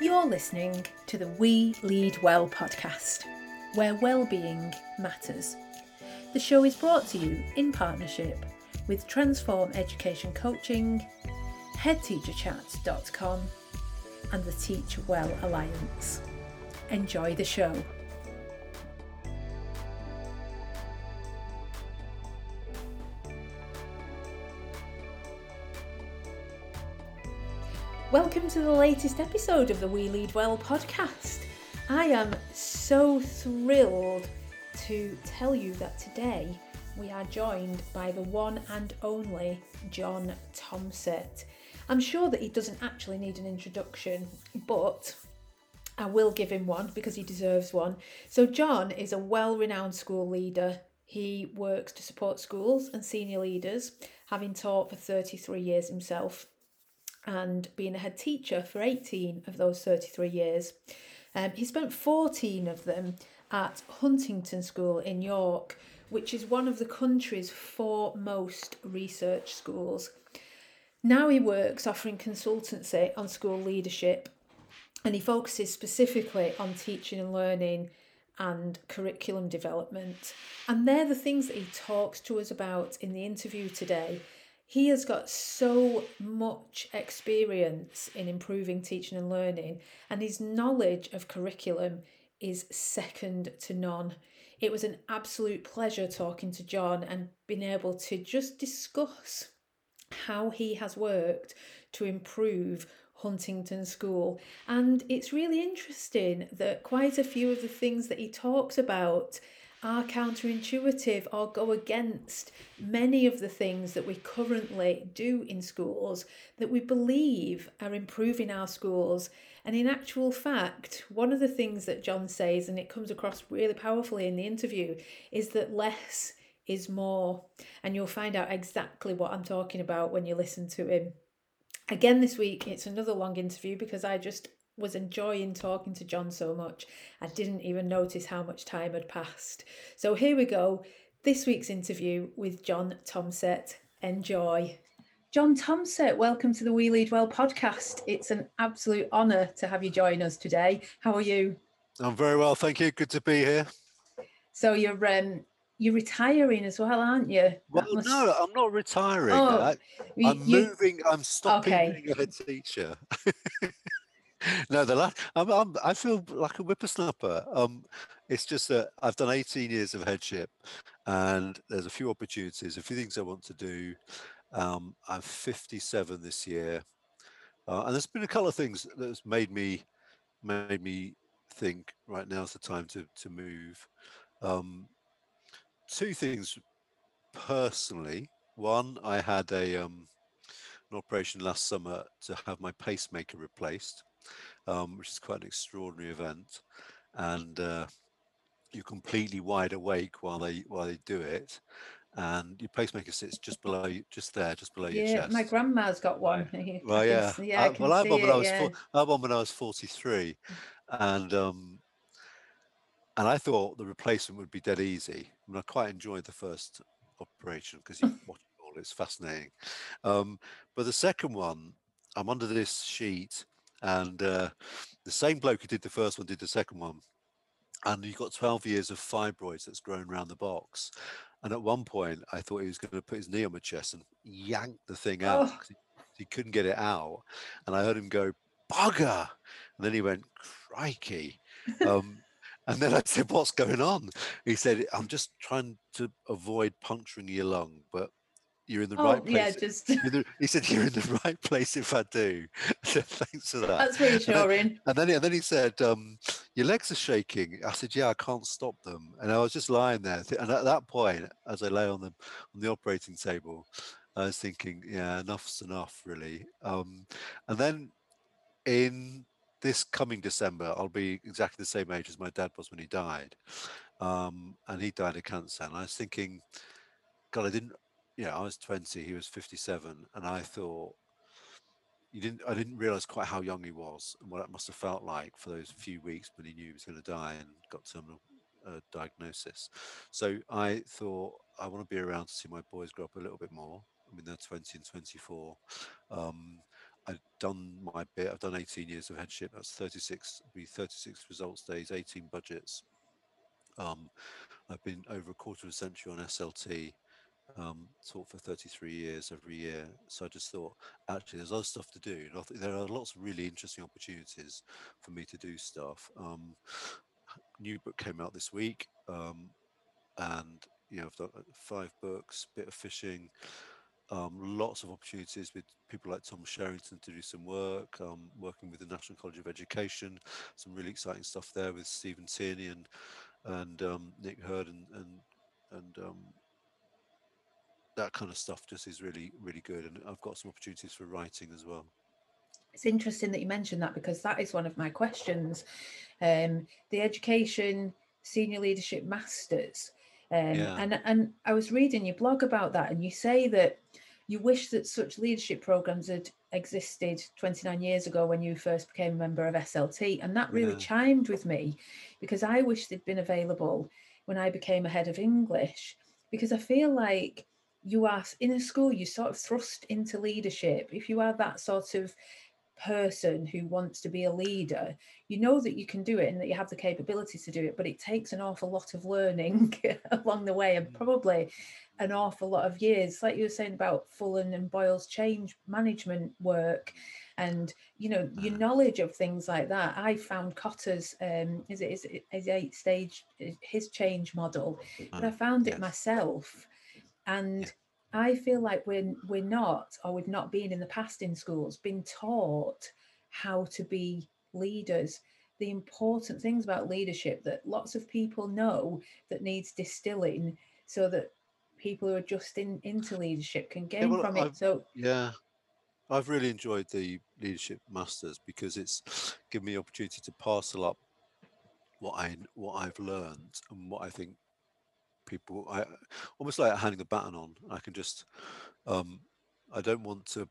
You're listening to the We Lead Well podcast, where well-being matters. The show is brought to you in partnership with Transform Education Coaching, HeadTeacherChat.com, and the Teach Well Alliance. Enjoy the show. Welcome to the latest episode of the We Lead Well podcast. I am so thrilled to tell you that today we are joined by the one and only John Tomsett. I'm sure that he doesn't actually need an introduction, but I will give him one because he deserves one. So, John is a well renowned school leader. He works to support schools and senior leaders, having taught for 33 years himself and being a head teacher for 18 of those 33 years. Um, he spent 14 of them at Huntington School in York, which is one of the country's foremost research schools. Now he works offering consultancy on school leadership and he focuses specifically on teaching and learning and curriculum development. And they're the things that he talks to us about in the interview today he has got so much experience in improving teaching and learning, and his knowledge of curriculum is second to none. It was an absolute pleasure talking to John and being able to just discuss how he has worked to improve Huntington School. And it's really interesting that quite a few of the things that he talks about are counterintuitive or go against many of the things that we currently do in schools that we believe are improving our schools. And in actual fact, one of the things that John says, and it comes across really powerfully in the interview, is that less is more. And you'll find out exactly what I'm talking about when you listen to him. Again, this week, it's another long interview because I just was enjoying talking to John so much, I didn't even notice how much time had passed. So here we go. This week's interview with John Tomsett. Enjoy. John Tomsett, welcome to the We Lead Well podcast. It's an absolute honour to have you join us today. How are you? I'm very well, thank you. Good to be here. So you're um, you're retiring as well, aren't you? Well, must... no, I'm not retiring. Oh, I, am you... moving. I'm stopping okay. being a teacher. no, the last, I'm, I'm, i feel like a whippersnapper. Um, it's just that I've done 18 years of headship, and there's a few opportunities, a few things I want to do. Um, I'm 57 this year, uh, and there's been a couple of things that's made me made me think right now's the time to to move. Um, two things personally. One, I had a um, an operation last summer to have my pacemaker replaced um, which is quite an extraordinary event. And uh, you're completely wide awake while they while they do it, and your pacemaker sits just below you, just there, just below yeah, your chest. Yeah, my grandma's got one. well, yeah, yeah. I, well, I had one when I was yeah. four, I had one when I was 43, and um, and I thought the replacement would be dead easy. I mean, I quite enjoyed the first operation because you watch it all; it's fascinating. Um, but the second one, I'm under this sheet and uh, the same bloke who did the first one did the second one. And he got 12 years of fibroids that's grown around the box. And at one point, I thought he was going to put his knee on my chest and yank the thing out. Oh. He, he couldn't get it out. And I heard him go, bugger. And then he went, crikey. Um, and then I said, What's going on? He said, I'm just trying to avoid puncturing your lung, but you're in the oh, right place. Yeah, just the, he said you're in the right place if I do. Thanks for that. That's reassuring. And then, and then, and then he said, um, "Your legs are shaking." I said, "Yeah, I can't stop them." And I was just lying there, and at that point, as I lay on the on the operating table, I was thinking, "Yeah, enough's enough, really." Um, and then in this coming December, I'll be exactly the same age as my dad was when he died, um, and he died of cancer. And I was thinking, God, I didn't you know, I was 20, he was 57, and I thought you didn't I didn't realize quite how young he was and what it must have felt like for those few weeks when he knew he was going to die and got terminal uh, diagnosis. So I thought I want to be around to see my boys grow up a little bit more. I mean, they're 20 and 24. Um, I've done my bit. I've done 18 years of headship. That's 36, be 36 results days, 18 budgets. Um, I've been over a quarter of a century on SLT, um, taught for 33 years every year. So I just thought, actually, there's other stuff to do. there are lots of really interesting opportunities for me to do stuff. Um, new book came out this week, um, and you know, I've done uh, five books, bit of fishing, um, lots of opportunities with people like Tom Sherrington to do some work, um, working with the National College of Education, some really exciting stuff there with Stephen Tierney and and um, Nick Hurd and and and um, that kind of stuff just is really really good. And I've got some opportunities for writing as well. It's interesting that you mentioned that because that is one of my questions. Um, the education senior leadership masters um, yeah. And and I was reading your blog about that, and you say that you wish that such leadership programs had existed 29 years ago when you first became a member of SLT, and that really yeah. chimed with me because I wish they'd been available when I became a head of English, because I feel like you are in a school you sort of thrust into leadership if you are that sort of person who wants to be a leader, you know that you can do it and that you have the capability to do it, but it takes an awful lot of learning along the way and mm. probably an awful lot of years. Like you were saying about Fullan and Boyle's change management work and you know your mm. knowledge of things like that i found Kotter's um is it is his eight stage his change model but i mm. found it myself and I feel like we're we're not, or we've not been in the past in schools, been taught how to be leaders. The important things about leadership that lots of people know that needs distilling, so that people who are just in, into leadership can gain yeah, well, from it. I've, so yeah, I've really enjoyed the leadership masters because it's given me opportunity to parcel up what I what I've learned and what I think people i almost like handing the baton on. I can just um i don't want to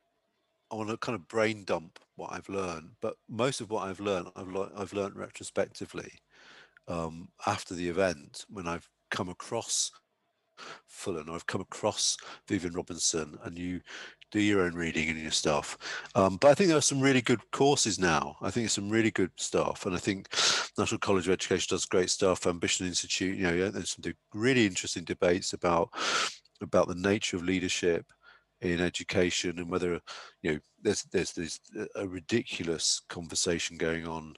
i want to kind of brain dump what i've learned but most of what i've learned i've, I've learned retrospectively um after the event when i've come across Fullan, I've come across Vivian Robinson, and you do your own reading and your stuff. Um, but I think there are some really good courses now. I think there's some really good stuff, and I think National College of Education does great stuff. Ambition Institute, you know, there's some really interesting debates about about the nature of leadership in education and whether you know there's there's there's a ridiculous conversation going on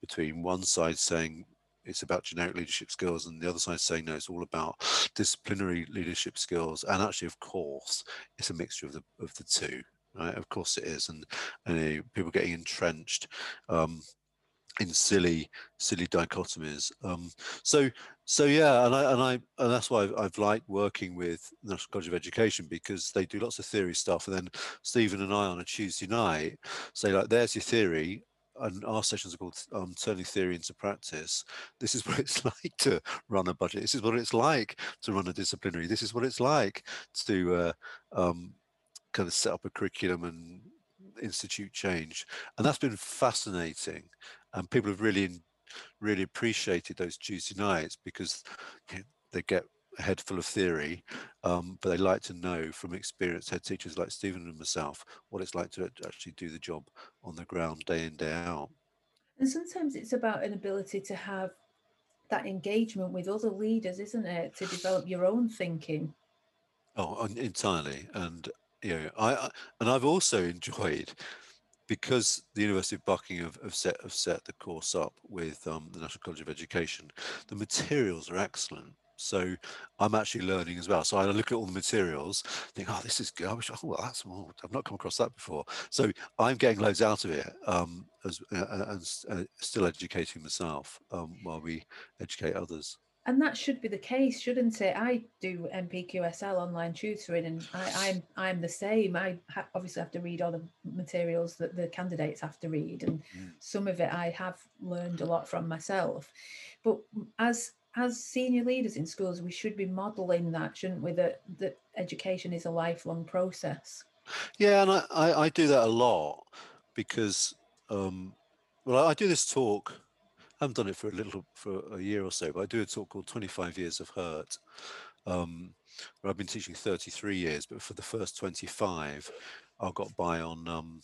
between one side saying it's about generic leadership skills and the other side saying no it's all about disciplinary leadership skills. And actually of course it's a mixture of the of the two right? Of course it is. And, and uh, people getting entrenched um, in silly silly dichotomies. Um, so so yeah and i and i and that's why I've, I've, liked working with the national college of education because they do lots of theory stuff. And then stephen and i on a tuesday night say like there's your theory and our sessions are called um, turning theory into practice. This is what it's like to run a budget. This is what it's like to run a disciplinary. This is what it's like to uh, um, kind of set up a curriculum and institute change. And that's been fascinating. And people have really, really appreciated those Tuesday nights because they get head full of theory, um, but they like to know from experienced head teachers like Stephen and myself what it's like to actually do the job on the ground day in, day out. And sometimes it's about an ability to have that engagement with other leaders, isn't it? To develop your own thinking. Oh, entirely. And you know, I and I've also enjoyed because the University of Buckingham have, have, set have set the course up with um, the National College of Education. The materials are excellent. So I'm actually learning as well. So I look at all the materials, think, oh, this is good. I wish, oh, well, that's more. I've not come across that before. So I'm getting loads out of it um, as, uh, uh and uh, still educating myself um, while we educate others. And that should be the case, shouldn't it? I do NPQSL online tutoring, and I, am I'm, I'm the same. I ha- obviously have to read all the materials that the candidates have to read, and mm. some of it I have learned a lot from myself. But as as senior leaders in schools, we should be modelling that, shouldn't we? That that education is a lifelong process. Yeah, and I, I, do that a lot because, um, well, I do this talk. I haven't done it for a little for a year or so, but I do a talk called 25 Years of Hurt, um, where I've been teaching 33 years, but for the first 25, I got by on um,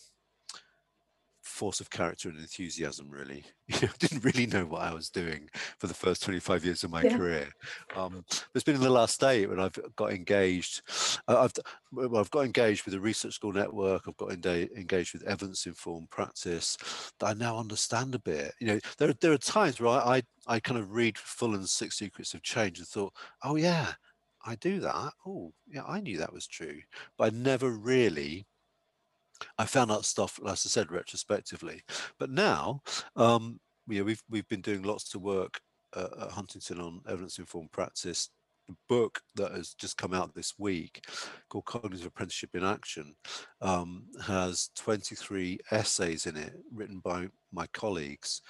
force of character and enthusiasm really. I didn't really know what I was doing for the first 25 years of my yeah. career. Um, it's been in the last eight when I've got engaged I've well, I've got engaged with the research school network I've got engaged with evidence informed practice that I now understand a bit. You know there, there are times where I, I, I kind of read Fullan's six secrets of change and thought oh yeah I do that. Oh yeah I knew that was true. But I never really I found out stuff, as I said, retrospectively. But now, um, know, we've we've been doing lots of work uh, at Huntington on evidence-informed practice. The book that has just come out this week, called Cognitive Apprenticeship in Action, um, has 23 essays in it written by my colleagues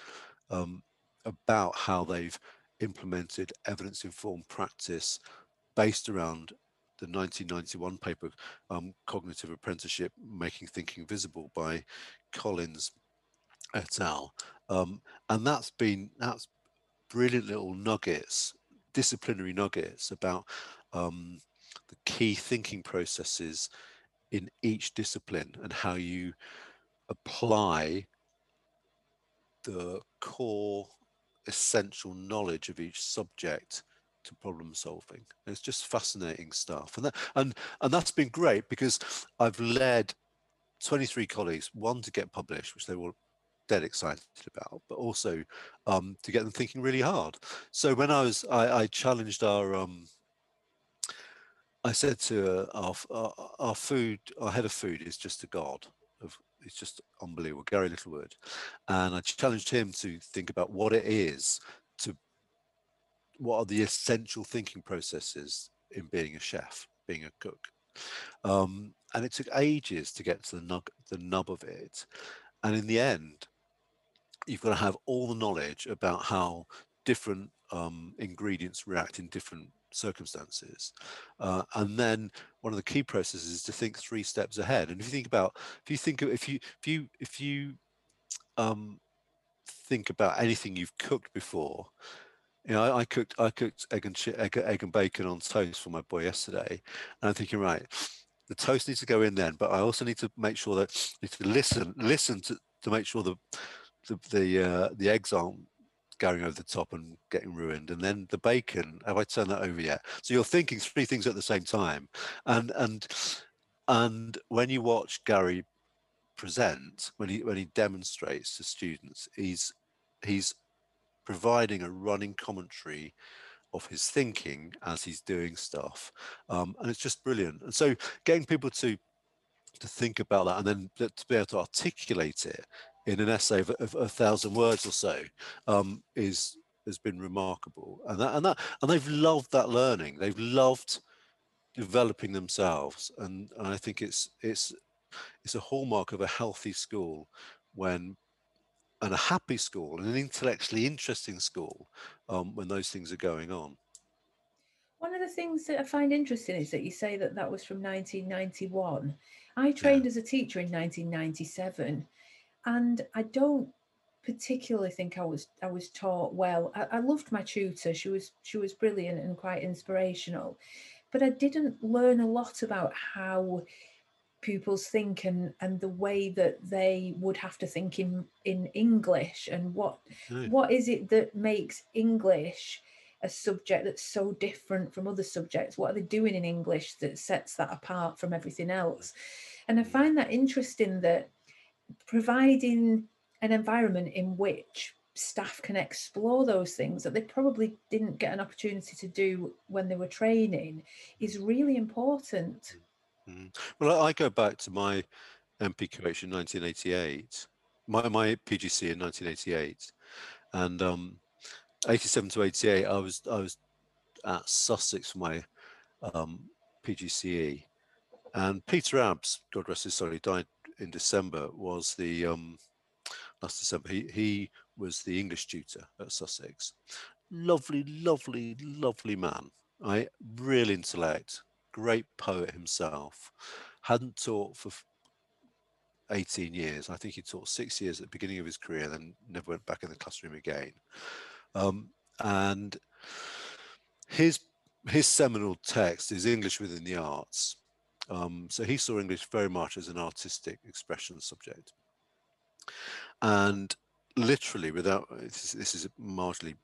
um, about how they've implemented evidence-informed practice based around the 1991 paper, um, Cognitive Apprenticeship Making Thinking Visible by Collins et al. Um, and that's been, that's brilliant little nuggets, disciplinary nuggets about um, the key thinking processes in each discipline and how you apply the core essential knowledge of each subject to problem solving. It's just fascinating stuff, and that and and that's been great because I've led 23 colleagues, one to get published, which they were dead excited about, but also um, to get them thinking really hard. So when I was, I, I challenged our, um, I said to uh, our, our, our food, our head of food is just a god of it's just unbelievable, Gary Littlewood. And I challenged him to think about what it is what are the essential thinking processes in being a chef, being a cook. Um, and it took ages to get to the nub, the nub of it. And in the end, you've got to have all the knowledge about how different um, ingredients react in different circumstances. Uh, and then one of the key processes is to think three steps ahead. And if you think about, if you think, of, if you, if you, if you um, think about anything you've cooked before, you know, I, I, cooked I cooked egg and egg, egg and bacon on toast for my boy yesterday, and I'm thinking, right, the toast needs to go in then, but I also need to make sure that I need to listen listen to, to make sure the the the, uh, the eggs aren't going over the top and getting ruined, and then the bacon. Have I turned that over yet? So you're thinking three things at the same time, and and and when you watch Gary present, when he when he demonstrates to students, he's he's providing a running commentary of his thinking as he's doing stuff um, and it's just brilliant. And so getting people to to think about that and then to be able to articulate it in an essay of, of a thousand words or so um, is has been remarkable. And that and that and they've loved that learning. They've loved developing themselves. And, and I think it's it's it's a hallmark of a healthy school when and a happy school and an intellectually interesting school um, when those things are going on. One of the things that I find interesting is that you say that that was from 1991. I trained yeah. as a teacher in 1997, and I don't particularly think I was I was taught well. I, I loved my tutor; she was she was brilliant and quite inspirational, but I didn't learn a lot about how pupils think and and the way that they would have to think in in english and what mm. what is it that makes english a subject that's so different from other subjects what are they doing in english that sets that apart from everything else and i mm. find that interesting that providing an environment in which staff can explore those things that they probably didn't get an opportunity to do when they were training is really important Mm. Well, I go back to my NPQH in 1988, my, my PGC in 1988, and um, 87 to 88, I was I was at Sussex for my um, PGCE, and Peter Abbs, God rest his soul, he died in December. Was the um, last December? He he was the English tutor at Sussex. Lovely, lovely, lovely man. I real intellect, great poet himself, hadn't taught for 18 years. I think he taught six years at the beginning of his career, then never went back in the classroom again. Um, and his his seminal text is English within the arts. Um, so he saw English very much as an artistic expression subject. and literally without this, this is marginally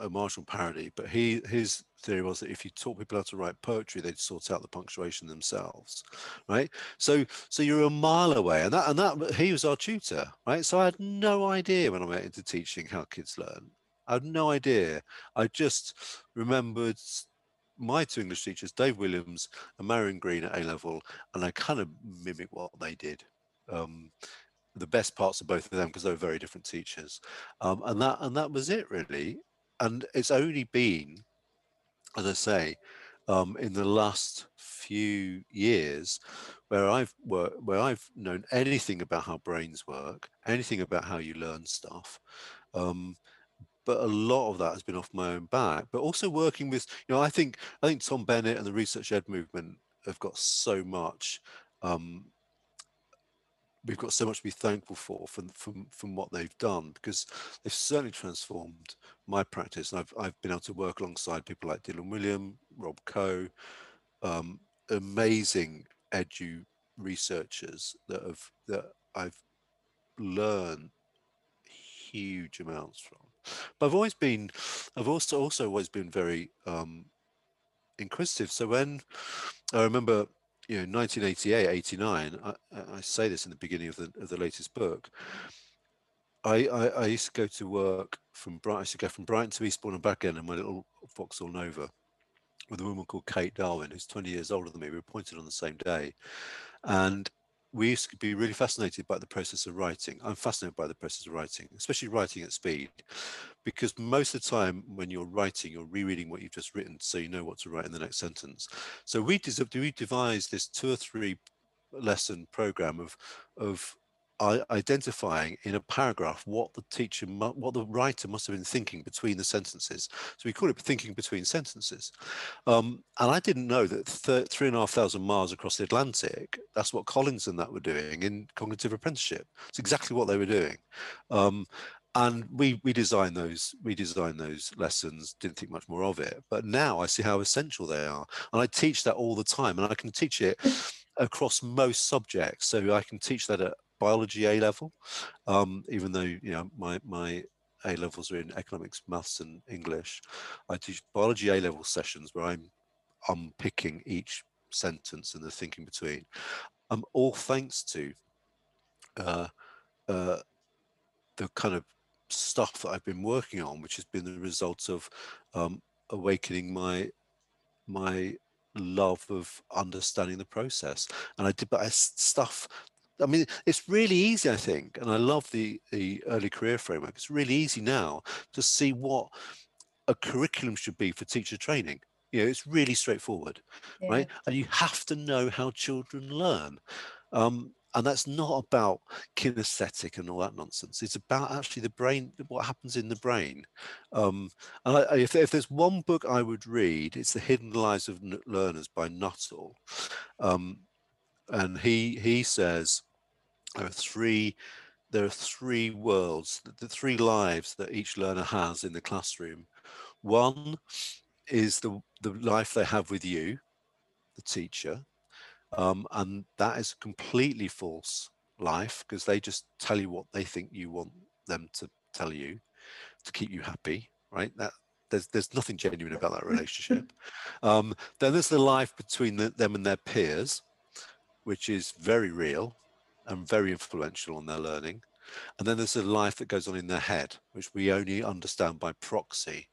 a marginal parody, but he his theory was that if you taught people how to write poetry, they'd sort out the punctuation themselves, right? So so you're a mile away, and that and that he was our tutor, right? So I had no idea when I went into teaching how kids learn. I had no idea. I just remembered my two English teachers, Dave Williams and Marion Green at A level, and I kind of mimic what they did. Um, the best parts of both of them because they were very different teachers, um, and that and that was it really. And it's only been, as I say, um, in the last few years where I've worked, where I've known anything about how brains work, anything about how you learn stuff. Um, but a lot of that has been off my own back. But also working with, you know, I think I think Tom Bennett and the Research Ed movement have got so much. Um, we've got so much to be thankful for from from from what they've done because they've certainly transformed my practice. And I've I've been able to work alongside people like Dylan Wiliam, Rob Coe, um, amazing edu researchers that have that I've learned huge amounts from. But I've always been, I've also also always been very um, inquisitive. So when I remember, you know, 1988, 89, I, I say this in the beginning of the of the latest book. I, I, I used to go to work from Brighton. I used to go from Brighton to Eastbourne and back again in my little Vauxhall Nova with a woman called Kate Darwin, who's 20 years older than me. We were appointed on the same day. And we used to be really fascinated by the process of writing. I'm fascinated by the process of writing, especially writing at speed, because most of the time when you're writing, you're rereading what you've just written so you know what to write in the next sentence. So we, we devised this two or three lesson program of, of identifying in a paragraph what the teacher, what the writer must have been thinking between the sentences. So we call it thinking between sentences. Um, and I didn't know that three and a half thousand miles across the Atlantic, that's what Collins and that were doing in cognitive apprenticeship. It's exactly what they were doing. Um, and we we designed those we designed those lessons didn't think much more of it but now i see how essential they are and i teach that all the time and i can teach it across most subjects so i can teach that at biology A level, um, even though you know my my A levels are in economics, maths, and English. I teach biology A level sessions where I'm unpicking each sentence and the thinking between. Um, all thanks to uh, uh, the kind of stuff that I've been working on, which has been the result of um, awakening my my love of understanding the process. And I did but I, stuff I mean, it's really easy, I think, and I love the the early career framework. It's really easy now to see what a curriculum should be for teacher training. You know, it's really straightforward, yeah. right? And you have to know how children learn. Um, and that's not about kinesthetic and all that nonsense. It's about actually the brain, what happens in the brain. Um, and I, if, if, there's one book I would read, it's The Hidden Lives of Learners by Nuthall. Um, and he he says there are three there are three worlds, the three lives that each learner has in the classroom. One is the, the life they have with you, the teacher, um, and that is a completely false life because they just tell you what they think you want them to tell you to keep you happy, right? That there's there's nothing genuine about that relationship. um, then there's the life between the, them and their peers, which is very real and very influential on their learning. And then there's a life that goes on in their head, which we only understand by proxy,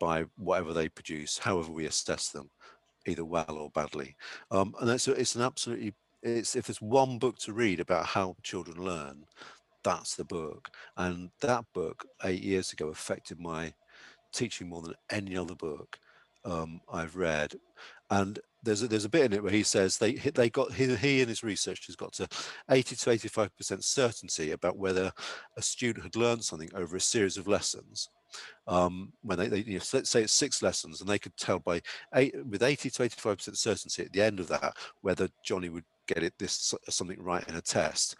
by whatever they produce, however we assess them, either well or badly. Um, and that's it's an absolutely it's if there's one book to read about how children learn, that's the book. And that book eight years ago affected my teaching more than any other book um, I've read. And there's a, there's a bit in it where he says they they got he, he and his researchers got to 80 to 85 percent certainty about whether a student had learned something over a series of lessons um, when they, they you know, let's say it's six lessons and they could tell by eight with 80 to 85 percent certainty at the end of that whether johnny would get it this something right in a test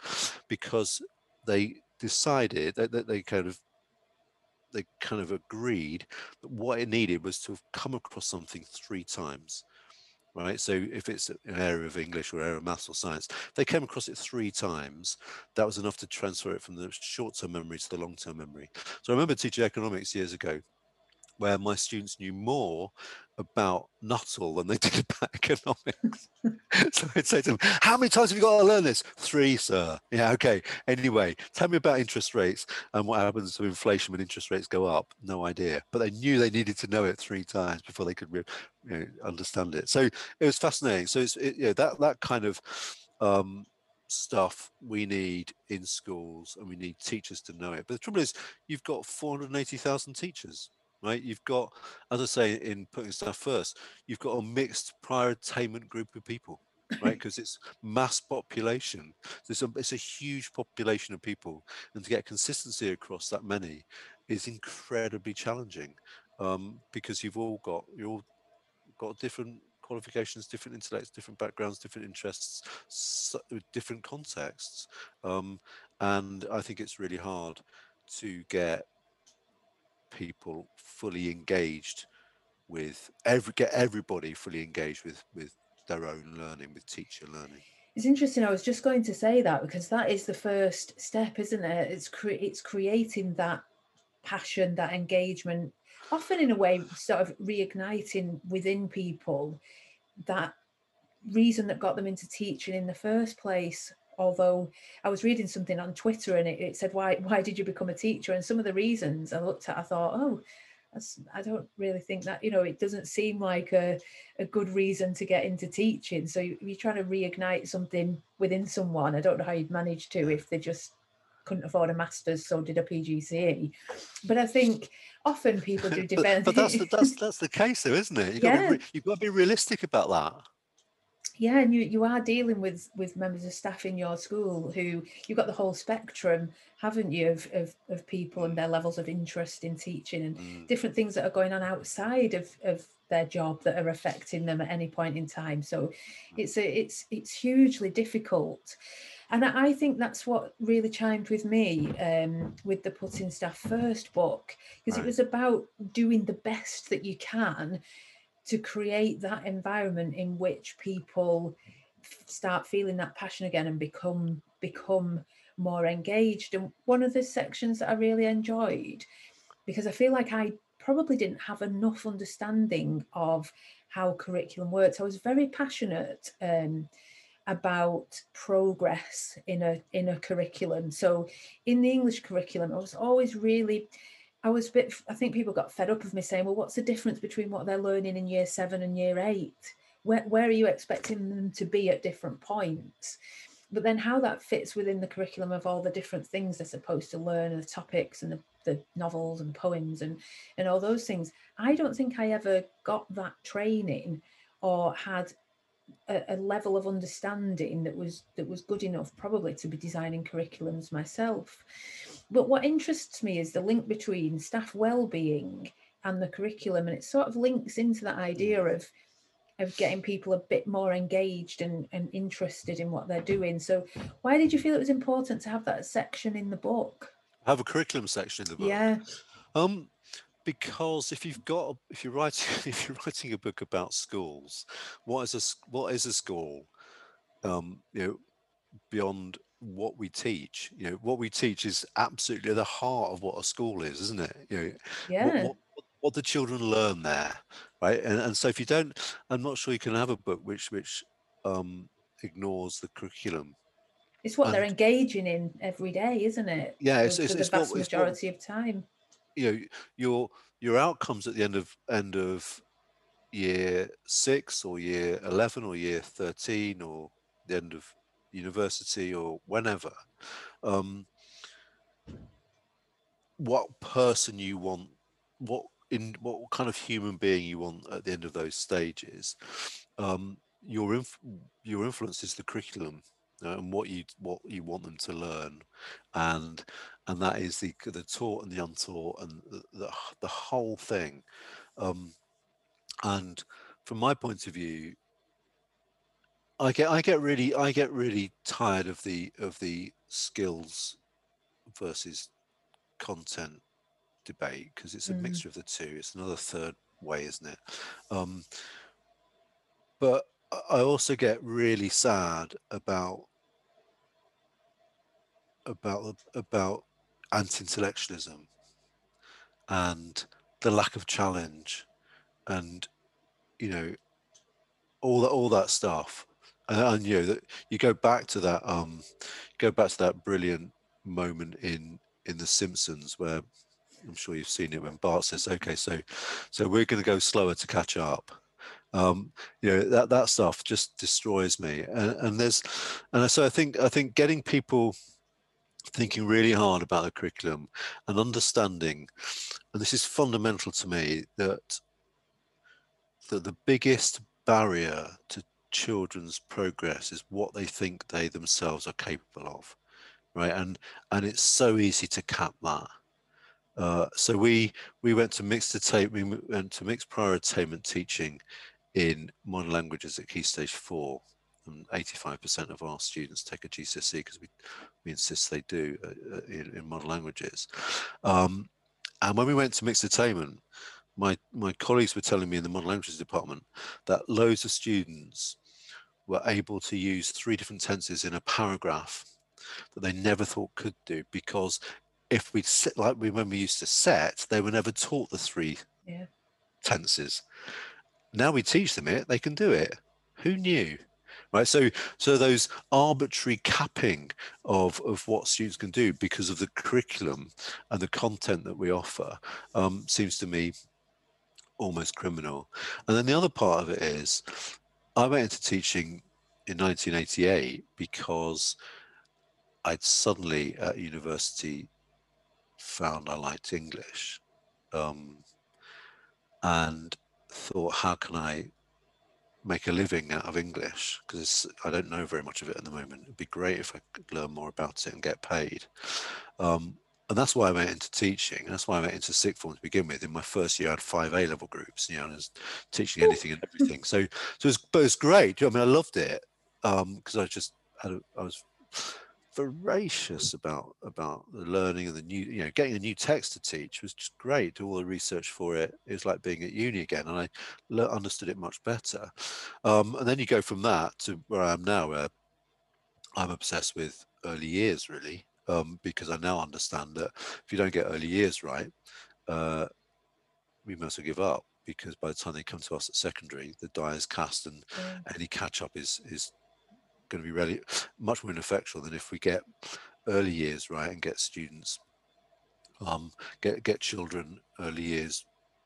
because they decided that, that they kind of they kind of agreed that what it needed was to have come across something three times right? So if it's an area of English or area of maths or science, they came across it three times. That was enough to transfer it from the short-term memory to the long-term memory. So I remember teaching economics years ago, where my students knew more about Nuthall than they did about economics. so I'd say to them, How many times have you got to learn this? Three, sir. Yeah, okay. Anyway, tell me about interest rates and what happens to inflation when interest rates go up. No idea. But they knew they needed to know it three times before they could you know, understand it. So it was fascinating. So it's it, you know, that, that kind of um, stuff we need in schools and we need teachers to know it. But the trouble is, you've got 480,000 teachers right? You've got, as I say, in Putting Staff First, you've got a mixed prior attainment group of people, right? Because it's mass population. So it's a, it's a huge population of people, and to get consistency across that many is incredibly challenging um, because you've all got you all got different qualifications, different intellects, different backgrounds, different interests, so, different contexts, um, and I think it's really hard to get people fully engaged with every get everybody fully engaged with with their own learning with teacher learning. It's interesting i was just going to say that because that is the first step isn't it? It's cre- it's creating that passion that engagement often in a way sort of reigniting within people that reason that got them into teaching in the first place although I was reading something on Twitter and it, it, said, why, why did you become a teacher? And some of the reasons I looked at, I thought, oh, I don't really think that, you know, it doesn't seem like a, a good reason to get into teaching. So you're trying to reignite something within someone. I don't know how you'd manage to if they just couldn't afford a master's, so did a PGCE. But I think often people do defend. but, but that's, the, that's, that's the case though, isn't it? You've, yeah. got be, you've got to be realistic about that yeah and you you are dealing with with members of staff in your school who you've got the whole spectrum haven't you of of, of people and their levels of interest in teaching and mm. different things that are going on outside of of their job that are affecting them at any point in time so it's a it's it's hugely difficult and I think that's what really chimed with me um, with the Putting Staff First book, because right. it was about doing the best that you can to create that environment in which people start feeling that passion again and become become more engaged. And one of the sections that i really enjoyed because i feel like i probably didn't have enough understanding of how curriculum works. I was very passionate um, about progress in a in a curriculum. So in the english curriculum i was always really I was a bit, I think people got fed up of me saying, well, what's the difference between what they're learning in year seven and year eight? Where, where are you expecting them to be at different points? But then how that fits within the curriculum of all the different things they're supposed to learn and the topics and the, the novels and poems and, and all those things. I don't think I ever got that training or had a, a, level of understanding that was that was good enough probably to be designing curriculums myself but what interests me is the link between staff well-being and the curriculum and it sort of links into that idea mm. of of getting people a bit more engaged and, and interested in what they're doing. So why did you feel it was important to have that section in the book? Have a curriculum section in the book? Yeah. Um because if you've got if you're writing if you're writing a book about schools what is a what is a school um you know beyond what we teach you know what we teach is absolutely the heart of what a school is isn't it? You know yeah. what, what, what the children learn there right? And, and so if you don't i'm not sure you can have a book which which um ignores the curriculum it's what and, they're engaging in every day isn't it? Yeah it's, it's, the it's vast what, majority of time. you know your your outcomes at the end of end of year six or year 11 or year 13 or the end of university or whenever um, what person you want what in what kind of human being you want at the end of those stages um, your inf- your influence is the curriculum and what you what you want them to learn. And and that is the the taught and the untaught and the the, the whole thing. Um, and from my point of view i get i get really i get really tired of the of the skills versus content debate because it's a mm. mixture of the two. It's another third way isn't it? Um, but I also get really sad about about about anti-intellectualism and the lack of challenge and you know all that all that stuff and, you know that you go back to that um go back to that brilliant moment in in the simpsons where i'm sure you've seen it when bart says okay so so we're going to go slower to catch up. Um, you know that that stuff just destroys me. And, and there's and so i think i think getting people thinking really hard about the curriculum and understanding and this is fundamental to me that that the biggest barrier to children's progress is what they think they themselves are capable of right and and it's so easy to cap that uh, so we we went to mixed attainment we went to mixed prior attainment teaching in modern languages at key stage four and 85% of our students take a GCSE because we, we insist they do uh, uh, in, in, modern languages. Um, and when we went to mixed attainment, my, my colleagues were telling me in the modern languages department that loads of students were able to use three different tenses in a paragraph that they never thought could do because if we sit like we when we used to set, they were never taught the three yeah. tenses. Now we teach them it, they can do it. Who knew? right so so those arbitrary capping of of what students can do because of the curriculum and the content that we offer um, seems to me almost criminal and then the other part of it is i went into teaching in 1988 because i'd suddenly at university found i liked english um, and thought how can i make a living out of English because I don't know very much of it at the moment. It'd be great if I could learn more about it and get paid. Um, and that's why I went into teaching. That's why I went into sixth form to begin with. In my first year, I had five A level groups, you know, and I was teaching anything and everything. So, so it was, but it was great. I mean, I loved it because um, I just had, a, I was voracious about about the learning and the new you know getting a new text to teach was just great do all the research for it it was like being at uni again and i le- understood it much better um, and then you go from that to where i am now where i'm obsessed with early years really um, because i now understand that if you don't get early years right uh, we must give up because by the time they come to us at secondary the die is cast and yeah. any catch up is is going to be really much more ineffectual than if we get early years right and get students um, get get children early years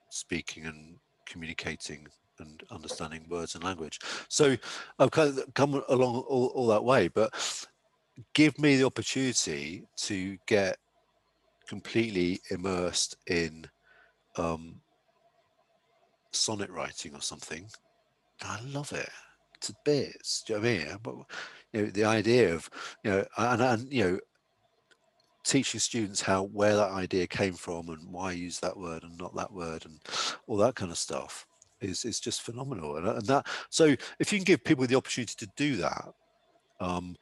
speaking and communicating and understanding words and language. So I've kind of come along all, all that way, but give me the opportunity to get completely immersed in um, sonnet writing or something. I love it to bits. Do you know what I mean? But you know, the idea of you know, and, and you know, teaching students how where that idea came from and why use that word and not that word and all that kind of stuff is is just phenomenal. And, and that so if you can give people the opportunity to do that, um,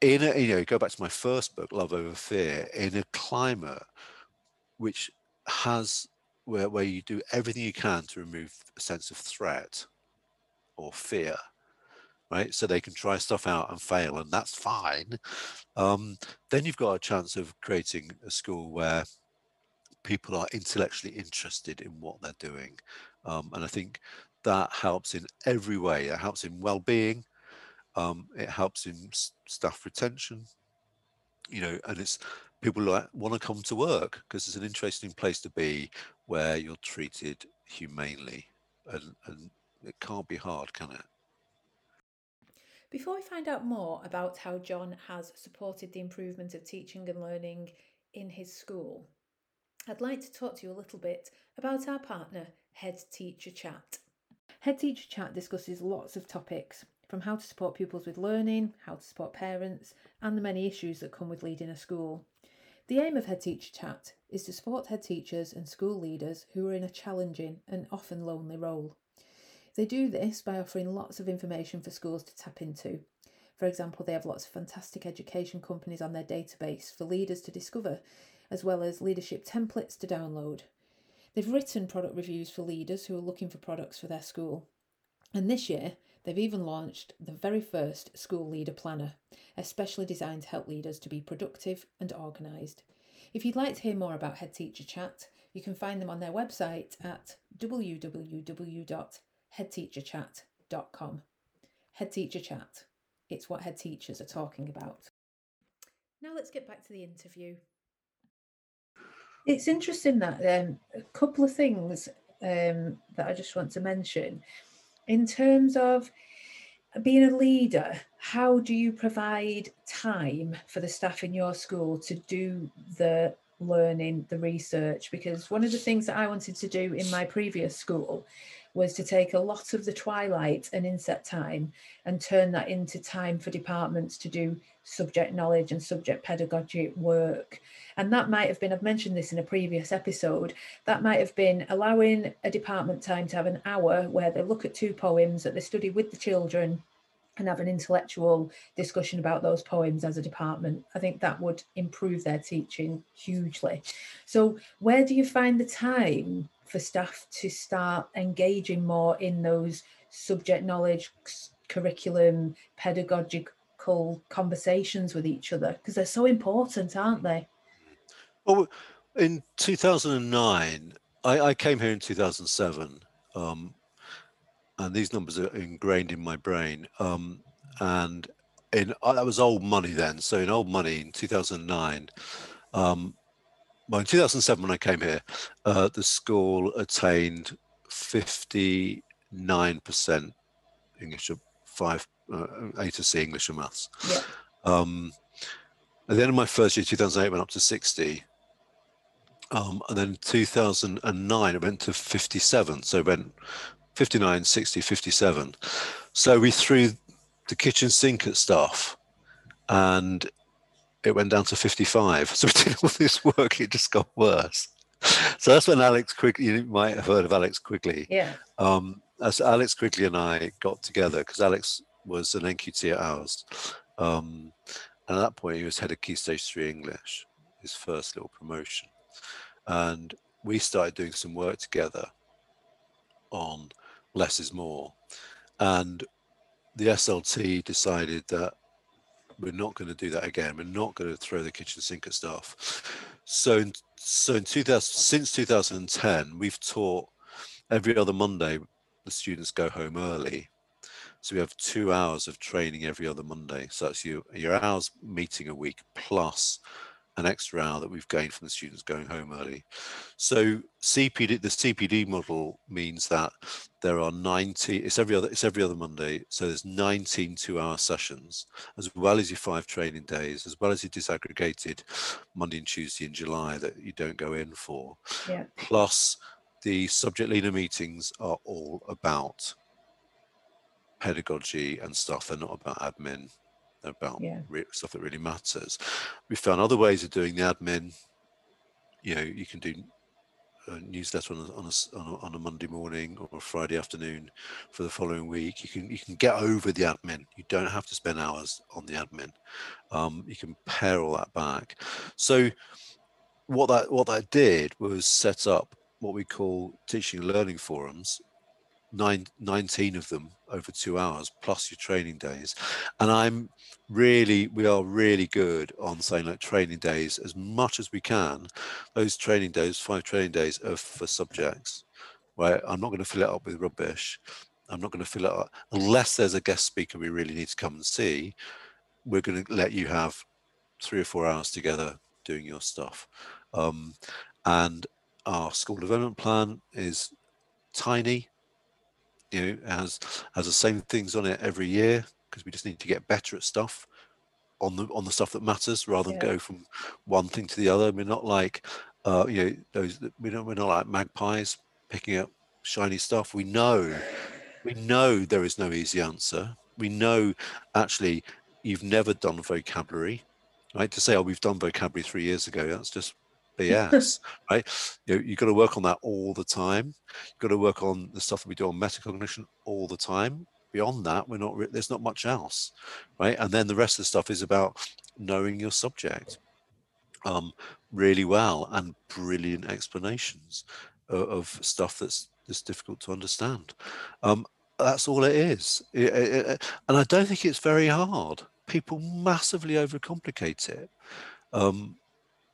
in a, you know, go back to my first book, Love Over Fear, in a climate which has where where you do everything you can to remove a sense of threat or fear right? So they can try stuff out and fail and that's fine. Um, then you've got a chance of creating a school where people are intellectually interested in what they're doing. Um, and i think that helps in every way. It helps in well-being um, it helps in staff retention you know and it's people like want to come to work because it's an interesting place to be where you're treated humanely and, and it can't be hard, can it? Before we find out more about how John has supported the improvement of teaching and learning in his school, I'd like to talk to you a little bit about our partner, Head Teacher Chat. Head Teacher Chat discusses lots of topics, from how to support pupils with learning, how to support parents, and the many issues that come with leading a school. The aim of Head Teacher Chat is to support head teachers and school leaders who are in a challenging and often lonely role. They do this by offering lots of information for schools to tap into. For example, they have lots of fantastic education companies on their database for leaders to discover, as well as leadership templates to download. They've written product reviews for leaders who are looking for products for their school. And this year, They've even launched the very first school leader planner, especially designed to help leaders to be productive and organised. If you'd like to hear more about Head Teacher Chat, you can find them on their website at www.headteacherchat.com. Head Teacher Chat. It's what head teachers are talking about. Now let's get back to the interview. It's interesting that um, a couple of things um, that I just want to mention in terms of being a leader, how do you provide time for the staff in your school to do the learning, the research? Because one of the things that I wanted to do in my previous school was to take a lot of the twilight and inset time and turn that into time for departments to do subject knowledge and subject pedagogy work. And that might have been, I've mentioned this in a previous episode, that might have been allowing a department time to have an hour where they look at two poems that they study with the children and have an intellectual discussion about those poems as a department. I think that would improve their teaching hugely. So, where do you find the time for staff to start engaging more in those subject knowledge, curriculum, pedagogical conversations with each other? Because they're so important, aren't they? Well, in 2009, I, I came here in 2007. Um, and these numbers are ingrained in my brain. Um, and in uh, that was old money then. So in old money in 2009, um, well, in 2007 when I came here, uh, the school attained 59% English, five uh, A to C English and maths. Yeah. Um, at the end of my first year, 2008, went up to 60. Um, and then 2009, it went to 57. So it went 59, 60, 57. So we threw the kitchen sink at staff and it went down to 55. So we did all this work, it just got worse. So that's when Alex Quigley, you might have heard of Alex Quigley. Yeah. Um, as Alex Quigley and I got together, because Alex was an NQT at ours. Um, and at that point, he was head of Key Stage 3 English, his first little promotion. And we started doing some work together on less is more. And the SLT decided that we're not going to do that again. We're not going to throw the kitchen sink at staff. So, in, so in 2000, since 2010, we've taught every other Monday. The students go home early, so we have two hours of training every other Monday. So that's your your hours meeting a week plus an extra hour that we've gained from the students going home early. So CPD, the CPD model means that there are 90, it's every other, it's every other Monday. So there's 19 two hour sessions, as well as your five training days, as well as your disaggregated Monday and Tuesday in July that you don't go in for. Yeah. Plus the subject leader meetings are all about pedagogy and stuff. They're not about admin They're about yeah. re- stuff that really matters. We found other ways of doing the admin. You know, you can do a newsletter on a, on a, on a, on a Monday morning or a Friday afternoon for the following week. You can you can get over the admin. You don't have to spend hours on the admin. Um, you can pare all that back. So what that what that did was set up what we call teaching and learning forums nine, 19 of them over two hours plus your training days. And i'm really we are really good on saying like training days as much as we can. Those training days five training days are for subjects right? I'm not going to fill it up with rubbish. I'm not going to fill it up unless there's a guest speaker we really need to come and see we're going to let you have three or four hours together doing your stuff. Um, and our school development plan is tiny you know has has the same things on it every year because we just need to get better at stuff on the on the stuff that matters rather than yeah. go from one thing to the other. We're not like uh, you know those we don't we're not like magpies picking up shiny stuff. We know we know there is no easy answer. We know actually you've never done vocabulary, right? To say oh we've done vocabulary three years ago, that's just BS, right? You know, you've got to work on that all the time. You've got to work on the stuff that we do on metacognition all the time. Beyond that, we're not. There's not much else, right? And then the rest of the stuff is about knowing your subject um, really well and brilliant explanations of, of stuff that's that's difficult to understand. Um, that's all it is. It, it, it, and I don't think it's very hard. People massively overcomplicate it. Um,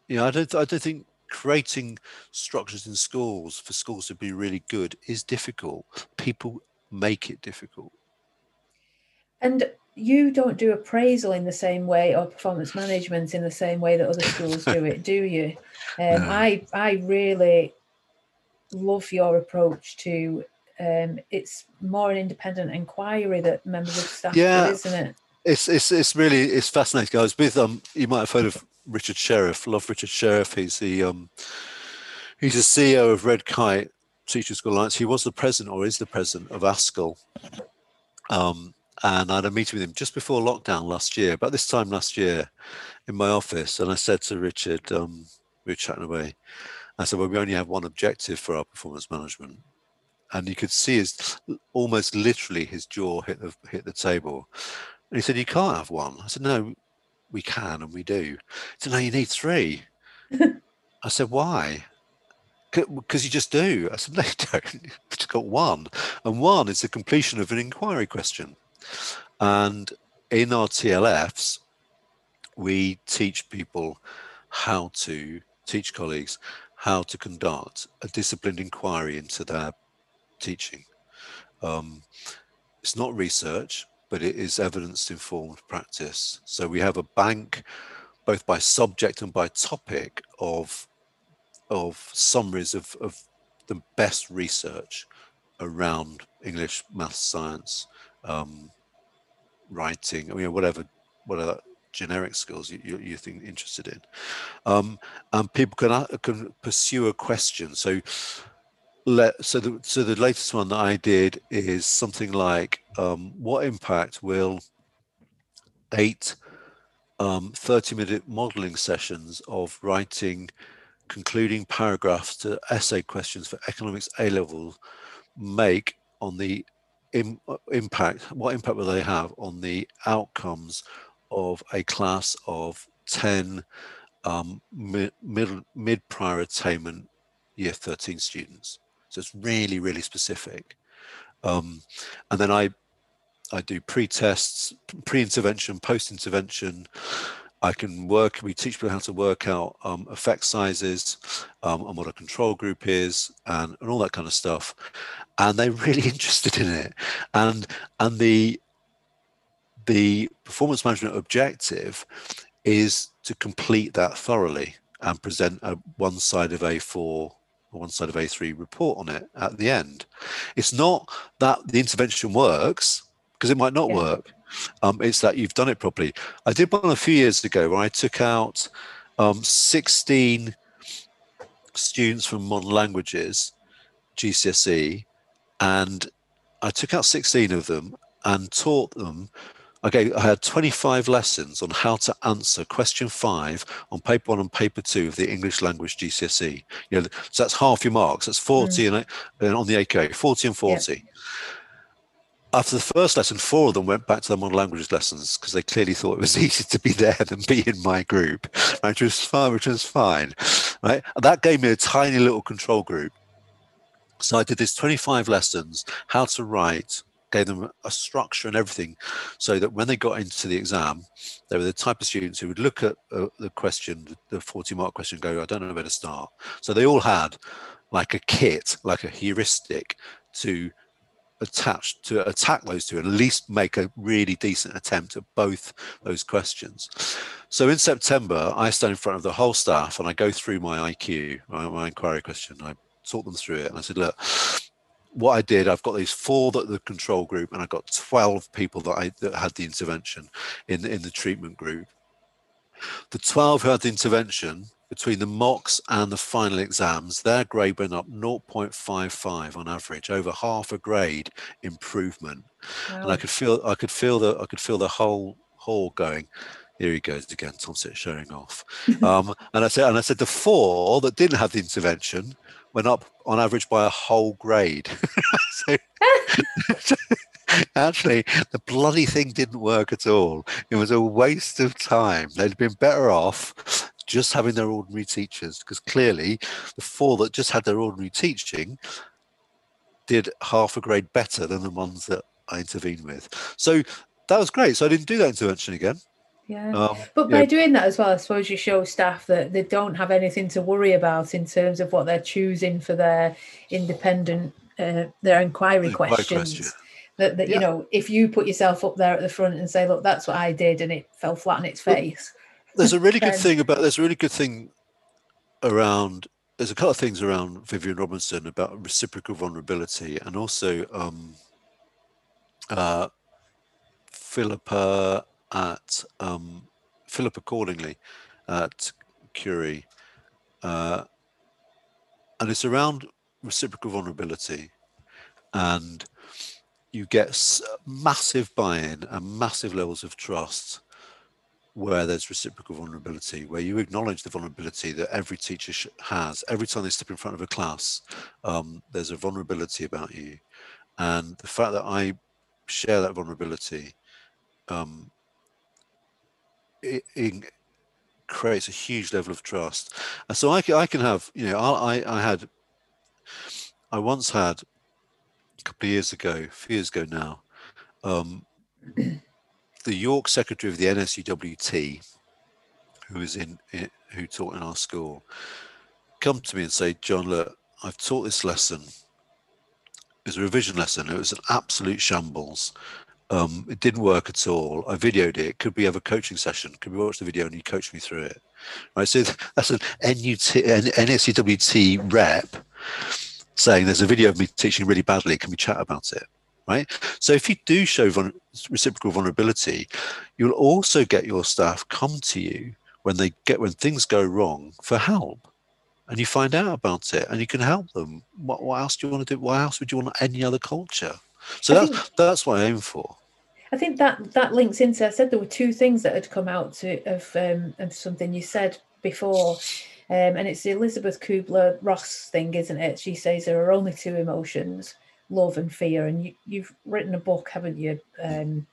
you know, I don't. I don't think creating structures in schools for schools to be really good is difficult. People make it difficult. And you don't do appraisal in the same way or performance management in the same way that other schools do it, do you? Um, no. I I really love your approach to um, it's more an independent inquiry that members of staff yeah. do, isn't it? It's it's it's really it's fascinating. I was with um you might have heard of Richard Sheriff. Love Richard Sheriff. He's the um he's the CEO of Red Kite Teachers School Alliance. He was the president or is the president of ASCL. Um, and I had a meeting with him just before lockdown last year, about this time last year, in my office. And I said to Richard, um, we were chatting away. I said, "Well, we only have one objective for our performance management," and you could see his almost literally his jaw hit the hit the table. And he said, "You can't have one." I said, "No, we can, and we do." So now you need three. I said, "Why?" because you just do. I said, no, you don't. You've just got one. And one is the completion of an inquiry question. And in our TLFs, we teach people how to teach colleagues how to conduct a disciplined inquiry into their teaching. Um, it's not research, but it is evidence informed practice. So we have a bank, both by subject and by topic, of of summaries of, of the best research around English, maths, science, um, writing, I mean, whatever, whatever generic skills you, you, you think interested in. Um, and people can, uh, can pursue a question. So let, so the, so the latest one that I did is something like, um, what impact will eight um, 30 minute modeling sessions of writing concluding paragraphs to essay questions for economics A level make on the Im, impact, what impact will they have on the outcomes of a class of 10 um, mid, mid, mid prior attainment year 13 students? It's really, really specific. Um, and then I, I do pre-tests, pre-intervention, post-intervention. I can work, we teach people how to work out um, effect sizes um, and what a control group is and, and all that kind of stuff and they're really interested in it. And and the the performance management objective is to complete that thoroughly and present a one side of A4 or one side of A3 report on it at the end. It's not that the intervention works because it might not yeah. work. Um, it's that you've done it properly. I did one a few years ago where I took out um, 16 students from modern languages, GCSE, and I took out 16 of them and taught them. Okay, I had 25 lessons on how to answer question five on paper one and paper two of the English language GCSE. You know, so that's half your marks. That's 40 mm. and, and on the AQA, 40 and 40. Yeah. After the first lesson, four of them went back to their modern languages lessons because they clearly thought it was easier to be there than be in my group, which was fine. Which was fine, right? that gave me a tiny little control group so I did this 25 lessons, how to write, gave them a structure and everything, so that when they got into the exam, they were the type of students who would look at uh, the question, the 40 mark question, go, I don't know where to start. So they all had like a kit, like a heuristic to attach to attack those two and at least make a really decent attempt at both those questions. So in September, I stand in front of the whole staff and I go through my IQ, my, my inquiry question. I talk them through it. And I said, look, what I did, I've got these four that the control group, and I got 12 people that I that had the intervention in in the treatment group. The 12 who had the intervention between the mocks and the final exams, their grade went up 0.55 on average, over half a grade improvement. Wow. And I could feel I could feel the I could feel the whole hall going. Here he goes again, Tom Tom's showing off. um, and I said, and I said the four that didn't have the intervention went up on average by a whole grade. so, actually, the bloody thing didn't work at all. It was a waste of time. They'd been better off just having their ordinary teachers because clearly the four that just had their ordinary teaching did half a grade better than the ones that I intervened with. So that was great. So I didn't do that intervention again. Yeah. Um, but by yeah. doing that as well, I suppose you show staff that they don't have anything to worry about in terms of what they're choosing for their independent, uh, their inquiry, questions. Question. That, that yeah. you know, if you put yourself up there at the front and say, "Look, that's what I did," and it fell flat on its face. There's a really good thing about. There's a really good thing around. There's a couple of things around Viviane Robinson about reciprocal vulnerability, and also um, uh, Philippa at um, Philippa Cordingley at CUREE, uh, and it's around reciprocal vulnerability, and you get massive buy-in and massive levels of trust where there's reciprocal vulnerability, where you acknowledge the vulnerability that every teacher has. Every time they step in front of a class, um, there's a vulnerability about you. And the fact that I share that vulnerability um, it, it, creates a huge level of trust. And so I, I can have, you know, I, I had, I once had a couple of years ago, a few years ago now, um, the York secretary of the NASUWT, who was in, in, who taught in our school, come to me and say, John, look, I've taught this lesson. It was a revision lesson. It was an absolute shambles. Um, it didn't work at all. I videoed it. Could we have a coaching session? Could we watch the video and you coach me through it? Right. So that's an NUT, an NASUWT rep saying there's a video of me teaching really badly. Can we chat about it? Right. So if you do show vul- reciprocal vulnerability, you'll also get your staff come to you when they get when things go wrong for help and you find out about it and you can help them. What, what else do you want to do? Why else would you want any other culture? So that's think, that's what I aim for. I think that that links into. I said there were two things that had come out to, of um, of something you said before, um, and it's the Elisabeth Kübler-Ross thing, isn't it? She says there are only two emotions: love and fear. And you, have written a book, haven't you, um,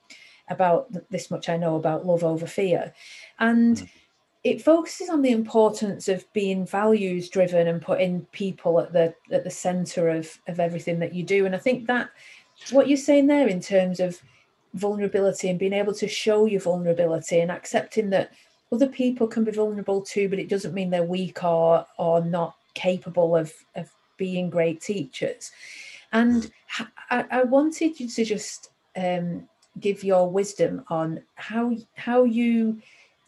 about this much I know about love over fear, and. Mm. It focuses on the importance of being values driven and putting people at the at the center of of everything that you do. And I think that what you're saying there in terms of vulnerability and being able to show your vulnerability and accepting that other people can be vulnerable too, but it doesn't mean they're weak or or not capable of of being great teachers. And I, I wanted you to just um, give your wisdom on how how you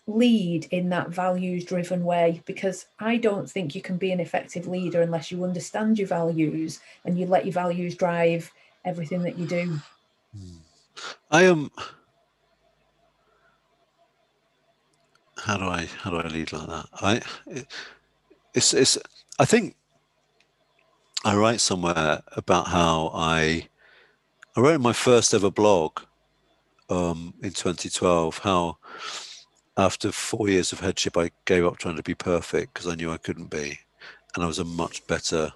lead in that values driven way because I don't think you can be an effective leader unless you understand your values and you let your values drive everything that you do. I am. Um, how do I how do I lead like that? I it's it's I think I write somewhere about how I I wrote in my first ever blog um, in 2012 how after four years of headship I gave up trying to be perfect because I knew I couldn't be and I was a much better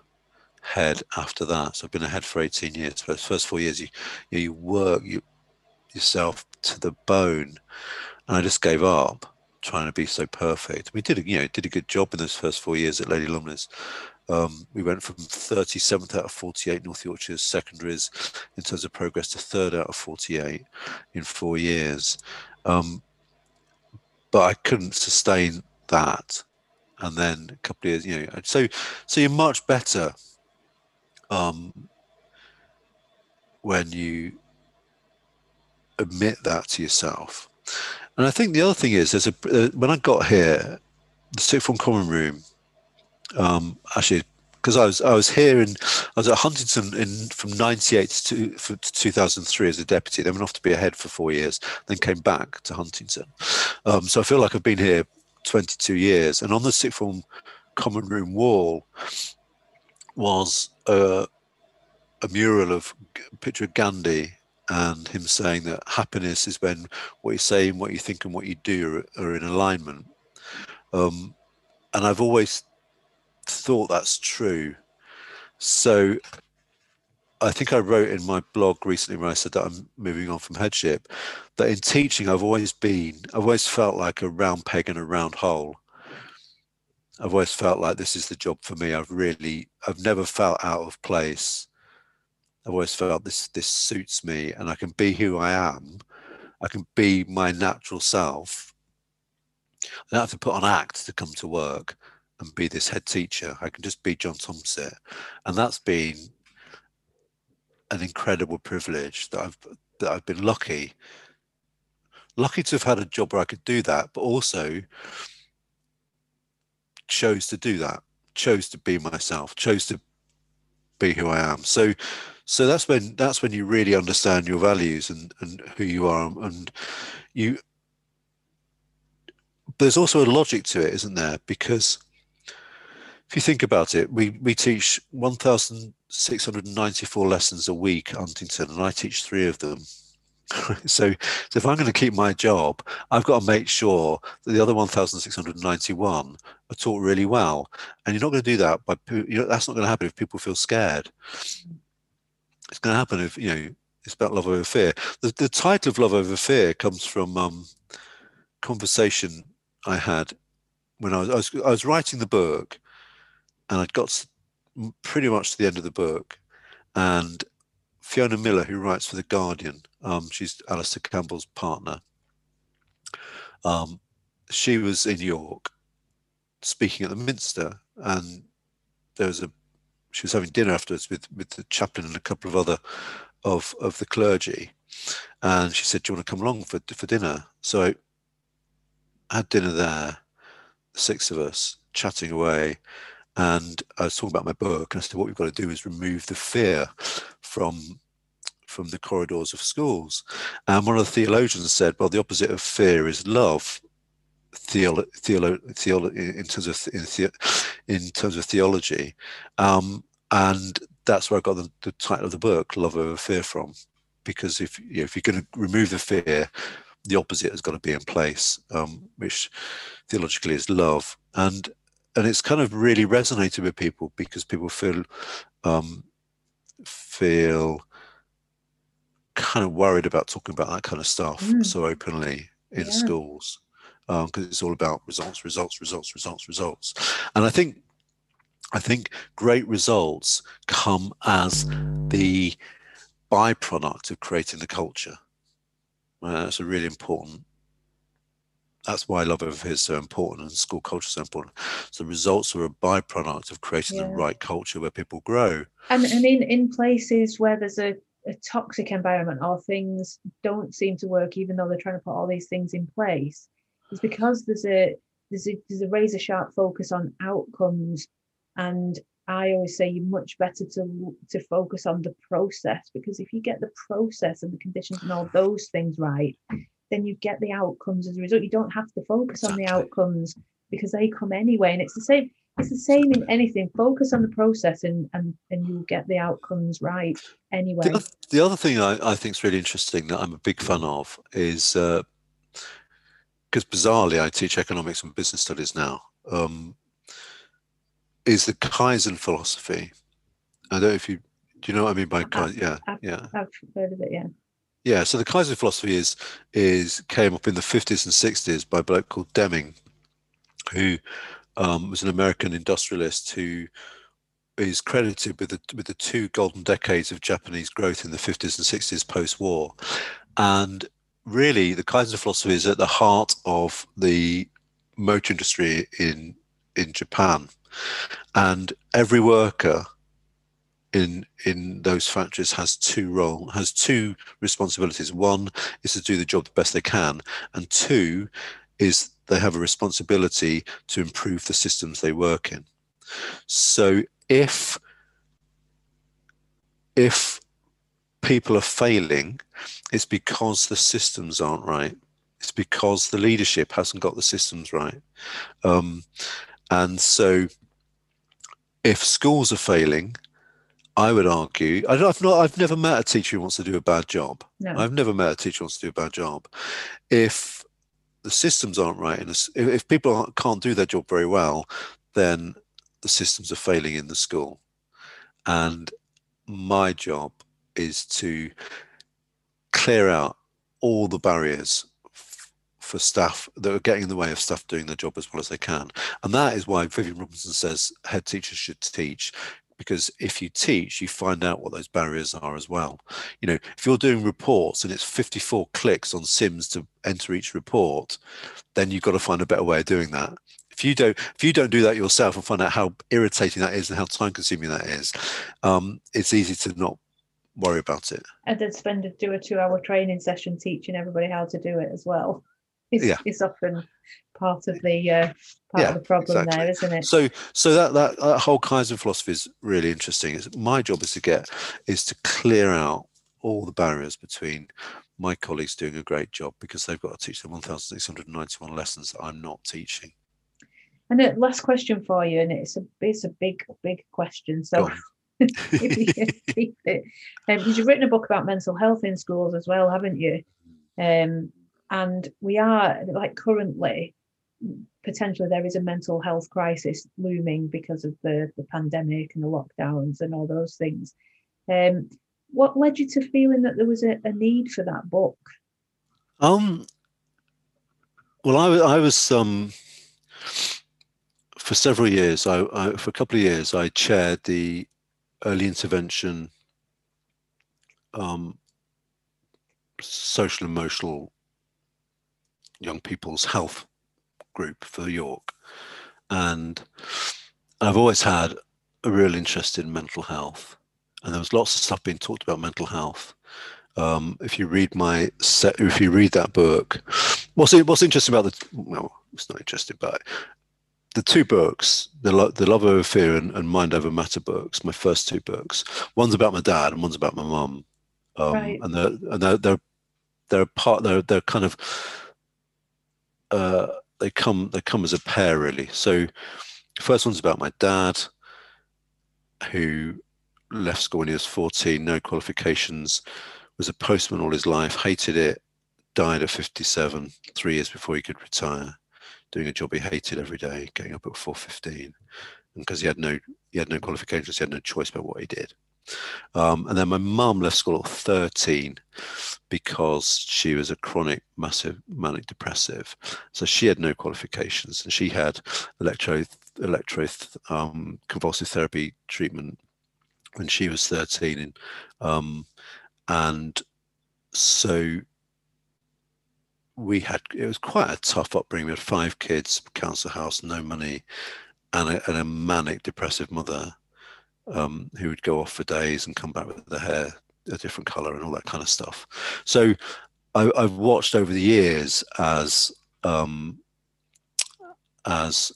head after that. So I've been a head for 18 years. For the first four years, you you, work you yourself to the bone, and I just gave up trying to be so perfect. We did, you know, did a good job in those first four years at Lady Lumley's. Um, we went from 37th out of 48 North Yorkshire secondaries in terms of progress to third out of 48 in four years. Um, but I couldn't sustain that. And then a couple of years, you know, so so you're much better um, when you admit that to yourself. And I think the other thing is, there's a uh, when I got here, the sixth form common room. Um, actually, because I was I was here in I was at Huntington in from '98 to, to 2003 as a deputy. Then went off to be a head for four years. Then came back to Huntington. Um, so I feel like I've been here 22 years. And on the sixth form common room wall was a, a mural of a picture of Gandhi and him saying that happiness is when what you say and what you think and what you do are, are in alignment. Um, and I've always thought that's true. So I think I wrote in my blog recently where I said that I'm moving on from headship, that in teaching I've always been, I've always felt like a round peg in a round hole. I've always felt like this is the job for me. I've really, I've never felt out of place. I've always felt this this suits me, and I can be who I am. I can be my natural self. I don't have to put on act to come to work and be this head teacher. I can just be John Tomsett, and that's been an incredible privilege that I've that I've been lucky lucky to have had a job where I could do that, but also chose to do that, chose to be myself, chose to be who I am. So so that's when that's when you really understand your values and, and who you are and you there's also a logic to it, isn't there? Because if you think about it, we, we teach 1,694 lessons a week, Huntington, and I teach three of them. so, so if I'm going to keep my job, I've got to make sure that the other 1,691 are taught really well. And you're not going to do that by you know, that's not going to happen if people feel scared. It's going to happen if you know it's about love over fear. The, the title of love over fear comes from um, conversation I had when I was, I was I was writing the book, and I'd got pretty much to the end of the book, and Fiona Millar, who writes for the Guardian, um, she's Alastair Campbell's partner. Um, she was in York speaking at the Minster, and there was a she was having dinner afterwards with with the chaplain and a couple of other of of the clergy, and she said, "Do you want to come along for for dinner?" So I had dinner there, the six of us chatting away, and I was talking about my book, and I said, "What we've got to do is remove the fear from from the corridors of schools. And one of the theologians said, well, the opposite of fear is love. Theolo- theolo- theolo- in terms of in, the- in terms of theology, um, and that's where I got the, the, title of the book, "Love Over Fear," from, because if you know, if you're going to remove the fear, the opposite has got to be in place, um, which theologically is love, and and it's kind of really resonated with people because people feel um, feel kind of worried about talking about that kind of stuff mm. so openly in yeah. schools because um, it's all about results, results, results, results, results. And I think I think great results come as the byproduct of creating the culture. Uh, that's a really important. That's why love over fear is so important and school culture is so important. So results are a byproduct of creating yeah. the right culture where people grow. And and in, in places where there's a a toxic environment or things don't seem to work even though they're trying to put all these things in place is because there's a there's a there's a razor sharp focus on outcomes and I always say you're much better to to focus on the process because if you get the process and the conditions and all those things right, then you get the outcomes as a result. You don't have to focus on the outcomes because they come anyway. And it's the same it's the same in anything. Focus on the process and and, and you'll get the outcomes right anyway. The other, the other thing I, I think is really interesting that I'm a big fan of is because uh, bizarrely I teach economics and business studies now. Um, is the Kaizen philosophy. I don't know if you do you know what I mean by Kaizen? Yeah, I've, yeah. I've heard of it. Yeah. Yeah. So the Kaizen philosophy is is came up in the 50s and 60s by a bloke called Deming, who um, was an American industrialist who is credited with the with the two golden decades of Japanese growth in the 50s and 60s post-war, and really the Kaizen philosophy is at the heart of the motor industry in in Japan, and every worker in in those factories has two role has two responsibilities. One is to do the job the best they can, and two is they have a responsibility to improve the systems they work in. So if if people are failing, it's because the systems aren't right. It's because the leadership hasn't got the systems right. Um, and so if schools are failing, I would argue I have not I've never met a teacher who wants to do a bad job. No. I've never met a teacher who wants to do a bad job. If the systems aren't right, and if people can't do their job very well, then the systems are failing in the school. And my job is to clear out all the barriers for staff that are getting in the way of staff doing their job as well as they can. And that is why Viviane Robinson says head teachers should teach because if you teach, you find out what those barriers are as well. You know, if you're doing reports and it's 54 clicks on Sims to enter each report, then you've got to find a better way of doing that. If you don't, if you don't do that yourself and find out how irritating that is and how time consuming that is, um, it's easy to not worry about it. And then spend a do a two hour training session teaching everybody how to do it as well. It's, yeah. it's often part of the uh, part yeah, of the problem exactly. there, isn't it? So so that, that that whole Kaizen philosophy is really interesting. Is my job is to get is to clear out all the barriers between my colleagues doing a great job because they've got to teach the 1,691 lessons that I'm not teaching. And a last question for you, and it's a it's a big big question. So if you keep it, because um, you've written a book about mental health in schools as well, haven't you? Um, and we are like currently potentially there is a mental health crisis looming because of the, the pandemic and the lockdowns and all those things. Um, what led you to feeling that there was a, a need for that book? Um, well, I, I was um, for several years. I, I, for a couple of years I chaired the early intervention um, social emotional young people's health group for York. And I've always had a real interest in mental health. And there was lots of stuff being talked about mental health. Um, if you read my set, if you read that book, what's what's interesting about the well, it's not interesting, but the two books, the the Love Over Fear and, and, Mind Over Matter books, my first two books. One's about my dad and one's about my mum, um, right. and they're and they're they're they're part they're they're kind of uh, they come they come as a pair really. So the first one's about my dad, who left school when he was 14, no qualifications, was a postman all his life, hated it, died at 57, three years before he could retire, doing a job he hated every day, getting up at 4.15. And because he had no he had no qualifications, he had no choice about what he did. Um, and then my mum left school at 13 because she was a chronic, massive manic depressive. So she had no qualifications and she had electro, electro um, convulsive therapy treatment when she was 13. And, um, and so we had, it was quite a tough upbringing. We had five kids, council house, no money, and a, and a manic depressive mother um, who would go off for days and come back with the hair a different color and all that kind of stuff. So I, have watched over the years as um, as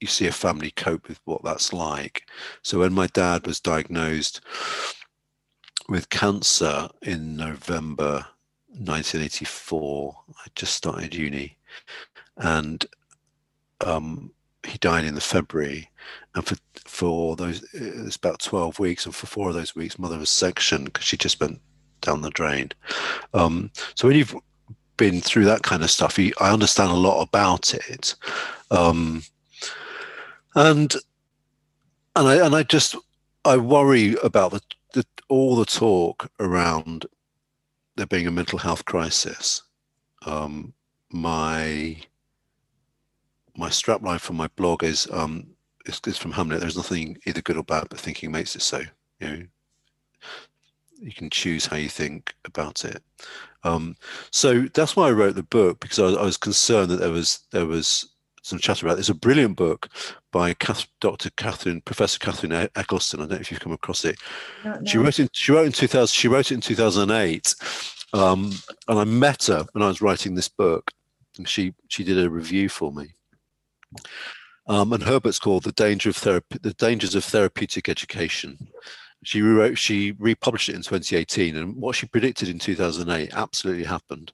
you see a family cope with what that's like. So when my dad was diagnosed with cancer in November 1984, I just started uni, and um, he died in the February, and for for those it's about twelve weeks, and for four of those weeks, mother was sectioned because she just went down the drain. Um, so when you've been through that kind of stuff, you, I understand a lot about it, um, and and I and I just I worry about the, the all the talk around there being a mental health crisis. Um, my my strapline for my blog is um is, is from Hamlet. There's nothing either good or bad, but thinking makes it so. You know, you can choose how you think about it. Um, so that's why I wrote the book because I, I was concerned that there was there was some chatter about. It. It's a brilliant book by Kath, Dr. Kathryn, Professor Kathryn Ecclestone. I don't know if you've come across it. She wrote in she wrote in 2000. She wrote it in 2008, um, and I met her when I was writing this book. And she she did a review for me. Um, and her book's called "The Danger of Therapy: The Dangers of Therapeutic Education." She rewrote, she republished it in 2018, and what she predicted in 2008 absolutely happened.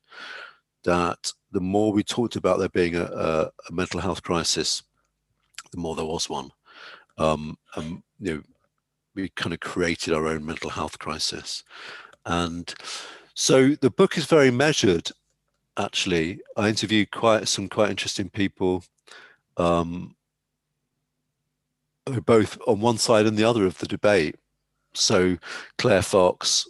That the more we talked about there being a, a, a mental health crisis, the more there was one. Um, and, you know, we kind of created our own mental health crisis, and so the book is very measured. Actually, I interviewed quite some quite interesting people um, both on one side and the other of the debate. So Claire Fox,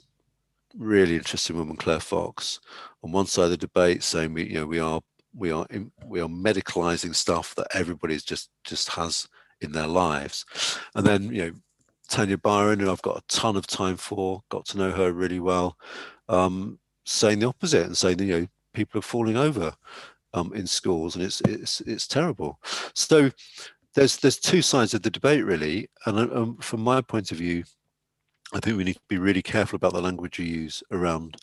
really interesting woman, Claire Fox, on one side of the debate, saying we, you know, we are we are in, we are medicalizing stuff that everybody's just just has in their lives. And then, you know, Tanya Byron, who I've got a ton of time for, got to know her really well, um, saying the opposite and saying, you know, people are falling over um, in schools, and it's it's it's terrible. So there's there's two sides of the debate really, and um, from my point of view, I think we need to be really careful about the language we use around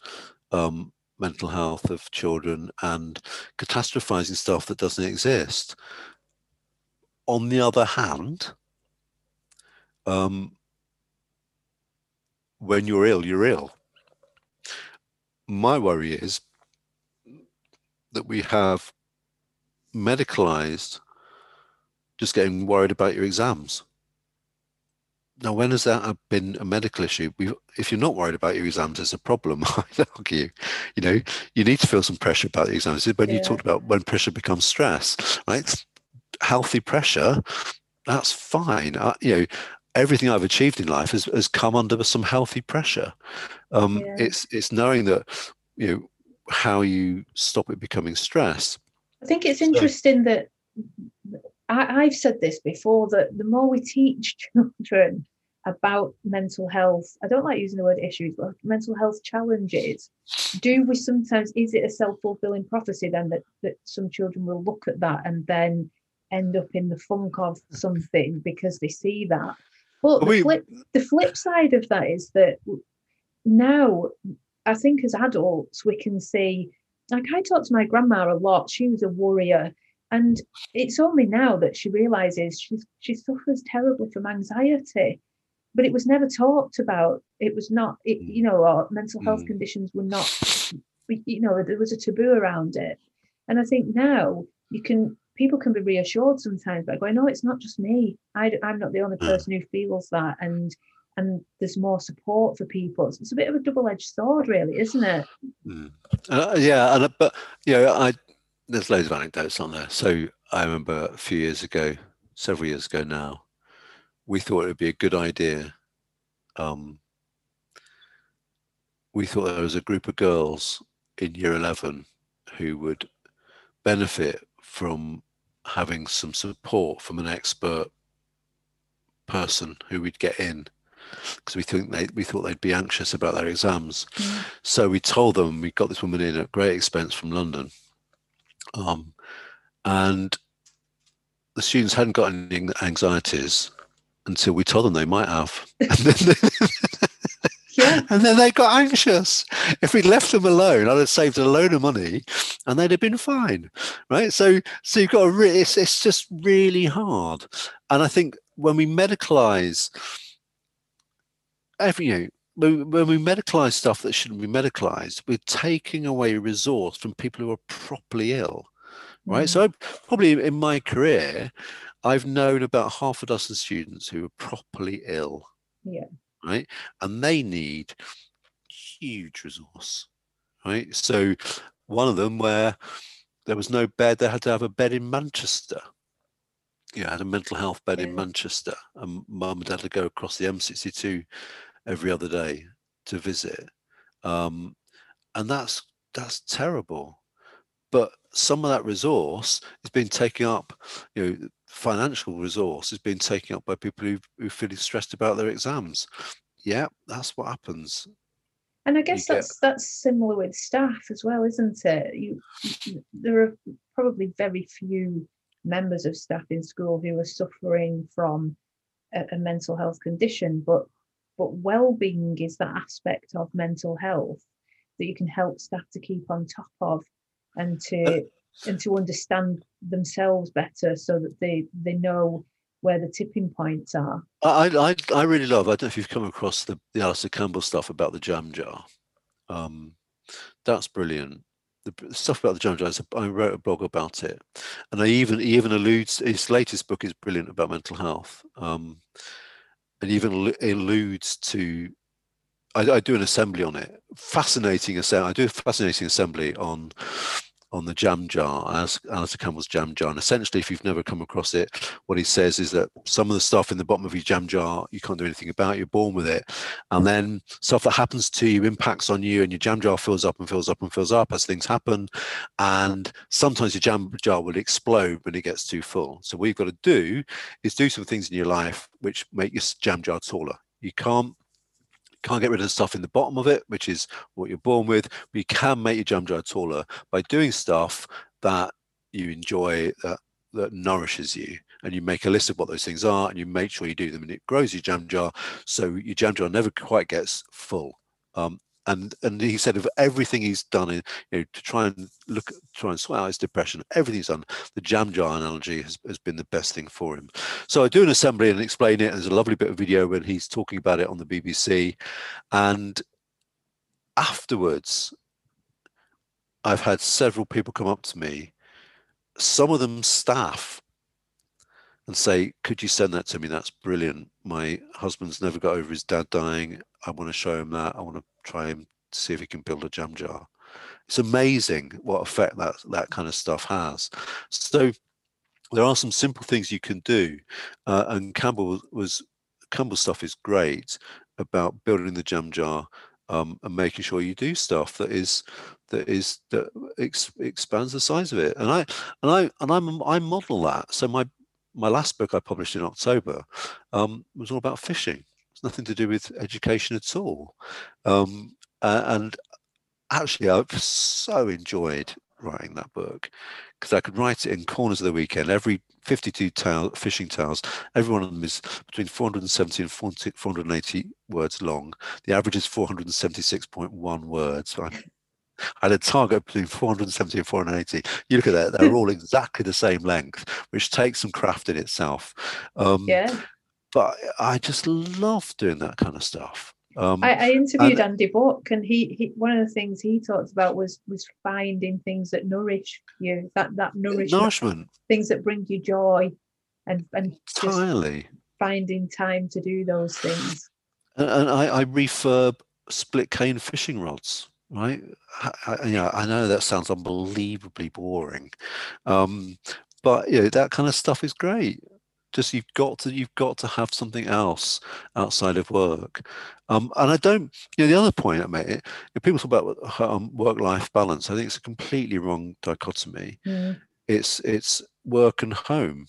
um, mental health of children and catastrophizing stuff that doesn't exist. On the other hand, um, when you're ill, you're ill. My worry is that we have medicalized just getting worried about your exams. Now, when has that been a medical issue? We, if you're not worried about your exams, there's a problem. I'd argue. You know, you need to feel some pressure about the exams. When yeah. you talked about when pressure becomes stress, right? Healthy pressure, that's fine. I, you know, everything I've achieved in life has, has come under some healthy pressure. Um, yeah. It's it's knowing that you know how you stop it becoming stress. I think it's interesting so, that I, I've said this before that the more we teach children about mental health, I don't like using the word issues, but mental health challenges, do we sometimes, is it a self fulfilling prophecy then that, that some children will look at that and then end up in the funk of something because they see that? But the flip, the flip side of that is that now I think as adults we can see like I talked to my grandma a lot. She was a worrier and it's only now that she realizes she's, she suffers terribly from anxiety, but it was never talked about. It was not, it, you know, or mental health mm. conditions were not, you know, there was a taboo around it. And I think now you can, people can be reassured sometimes by going, no, it's not just me. I, I'm not the only mm. person who feels that. And and there's more support for people. It's a bit of a double-edged sword, really, isn't it? Mm. Uh, yeah, and but you know, I there's loads of anecdotes on there. So I remember a few years ago, several years ago now, we thought it would be a good idea. Um, we thought there was a group of girls in year 11 who would benefit from having some support from an expert person who we'd get in because we think they we thought they'd be anxious about their exams. Mm. So we told them we got this woman in at great expense from London um, and the students hadn't got any anxieties until we told them they might have. And then, yeah. and then they got anxious. If we'd left them alone, I'd have saved a load of money and they'd have been fine. Right. So so you've got to re- it's it's just really hard. And I think when we medicalize every you know, when we medicalize stuff that shouldn't be medicalized, we're taking away resource from people who are properly ill, right? Mm. So, I, probably in my career, I've known about half a dozen students who are properly ill, yeah, right, and they need huge resource, right? So, one of them where there was no bed, they had to have a bed in Manchester. Yeah, I had a mental health bed yeah. in Manchester, and mum and dad had to go across the M62 every other day to visit, um, and that's that's terrible. But some of that resource is being taken up, you know, financial resource is being taken up by people who who feeling stressed about their exams. Yeah, that's what happens. And I guess you that's get... that's similar with staff as well, isn't it? You, there are probably very few members of staff in school who are suffering from a, a mental health condition, but but well-being is that aspect of mental health that you can help staff to keep on top of and to uh, and to understand themselves better so that they they know where the tipping points are. I I, I really love. I don't know if you've come across the the Alastair Campbell stuff about the jam jar. Um, that's brilliant. The stuff about the jam jar. I wrote a blog about it, and I even even alludes. His latest book is brilliant about mental health. Um, and even alludes to I, I, do an assembly on it. Fascinating assembly i do a fascinating assembly on on the jam jar, as Alastair Campbell's jam jar. And essentially, if you've never come across it, what he says is that some of the stuff in the bottom of your jam jar, you can't do anything about, you're born with it. And then stuff that happens to you impacts on you, and your jam jar fills up and fills up and fills up as things happen. And sometimes your jam jar will explode when it gets too full. So, what you've got to do is do some things in your life which make your jam jar taller. You can't can't get rid of the stuff in the bottom of it, which is what you're born with. But you can make your jam jar taller by doing stuff that you enjoy that that nourishes you and you make a list of what those things are and you make sure you do them and it grows your jam jar so your jam jar never quite gets full um, and and he said of everything he's done in, you know, to try and look try and sort out his depression everything he's done the jam jar analogy has, has been the best thing for him so i do an assembly and explain it there's a lovely bit of video when he's talking about it on the bbc and afterwards i've had several people come up to me some of them staff and say, Could you send that to me? That's brilliant. My husband's never got over his dad dying. I want to show him that. I want to try and see if he can build a jam jar. It's amazing what effect that that kind of stuff has. So there are some simple things you can do, uh, and Campbell was Campbell stuff is great about building the jam jar um, and making sure you do stuff that is that is that ex- expands the size of it. And I and I and I'm I model that. So my my last book I published in October um, was all about fishing. It's nothing to do with education at all. Um, and actually, I've so enjoyed writing that book because I could write it in corners of the weekend. Every 52 towel, fishing towels, every one of them is between 470 and 480 words long. The average is 476.1 words. I had a target between 470 and 480. You look at that; they're all exactly the same length, which takes some craft in itself. Um, yeah. But I just love doing that kind of stuff. Um, I, I, interviewed and, Andy Buck, and he, he one of the things he talked about was was finding things that nourish you, that that nourishment, nourishment, things that bring you joy, and and entirely finding time to do those things. And, and I, I refurb split cane fishing rods right? I, you know, I know that sounds unbelievably boring, um, but you know that kind of stuff is great. Just you've got to you've got to have something else outside of work, um, and I don't. You know, the other point I made, if people talk about um, work-life balance, I think it's a completely wrong dichotomy. Mm. It's it's work and home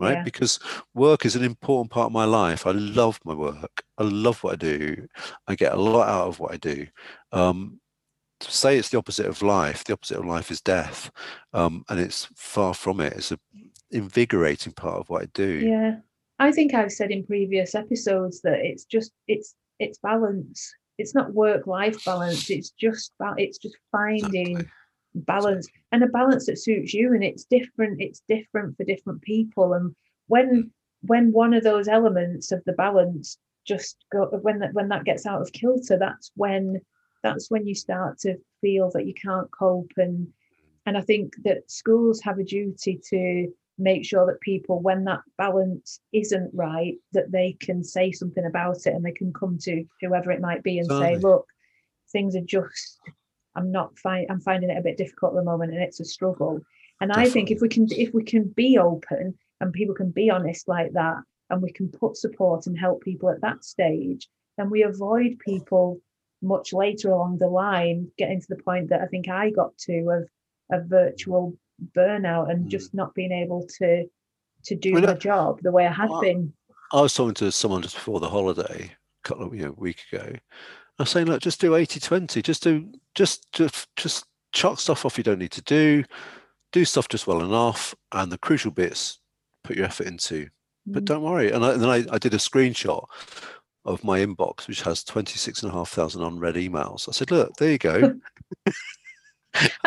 right? Yeah. Because work is an important part of my life. I love my work. I love what I do. I get a lot out of what I do. Um, to say it's the opposite of life, the opposite of life is death, um, and it's far from it. It's a invigorating part of what I do. Yeah, I think I've said in previous episodes that it's just it's it's balance. It's not work life balance. It's just it's just finding exactly. balance and a balance that suits you. And it's different. It's different for different people. And when when one of those elements of the balance just go when that when that gets out of kilter, that's when that's when you start to feel that you can't cope and and i think that schools have a duty to make sure that people when that balance isn't right that they can say something about it and they can come to whoever it might be and say look things are just i'm not fine i'm finding it a bit difficult at the moment and it's a struggle and Definitely. i think if we can if we can be open and people can be honest like that and we can put support and help people at that stage then we avoid people much later along the line getting to the point that I think I got to of a virtual burnout and mm. just not being able to to do the job the way I had I, been. I was talking to someone just before the holiday, a couple of you know, a week ago. I was saying, look, just do 80-20. Just do just just just chuck stuff off you don't need to do, do stuff just well enough, and the crucial bits put your effort into. But mm. don't worry. And, I, and then I, I did a screenshot of my inbox, which has 26,500 unread emails. I said, look, there you go.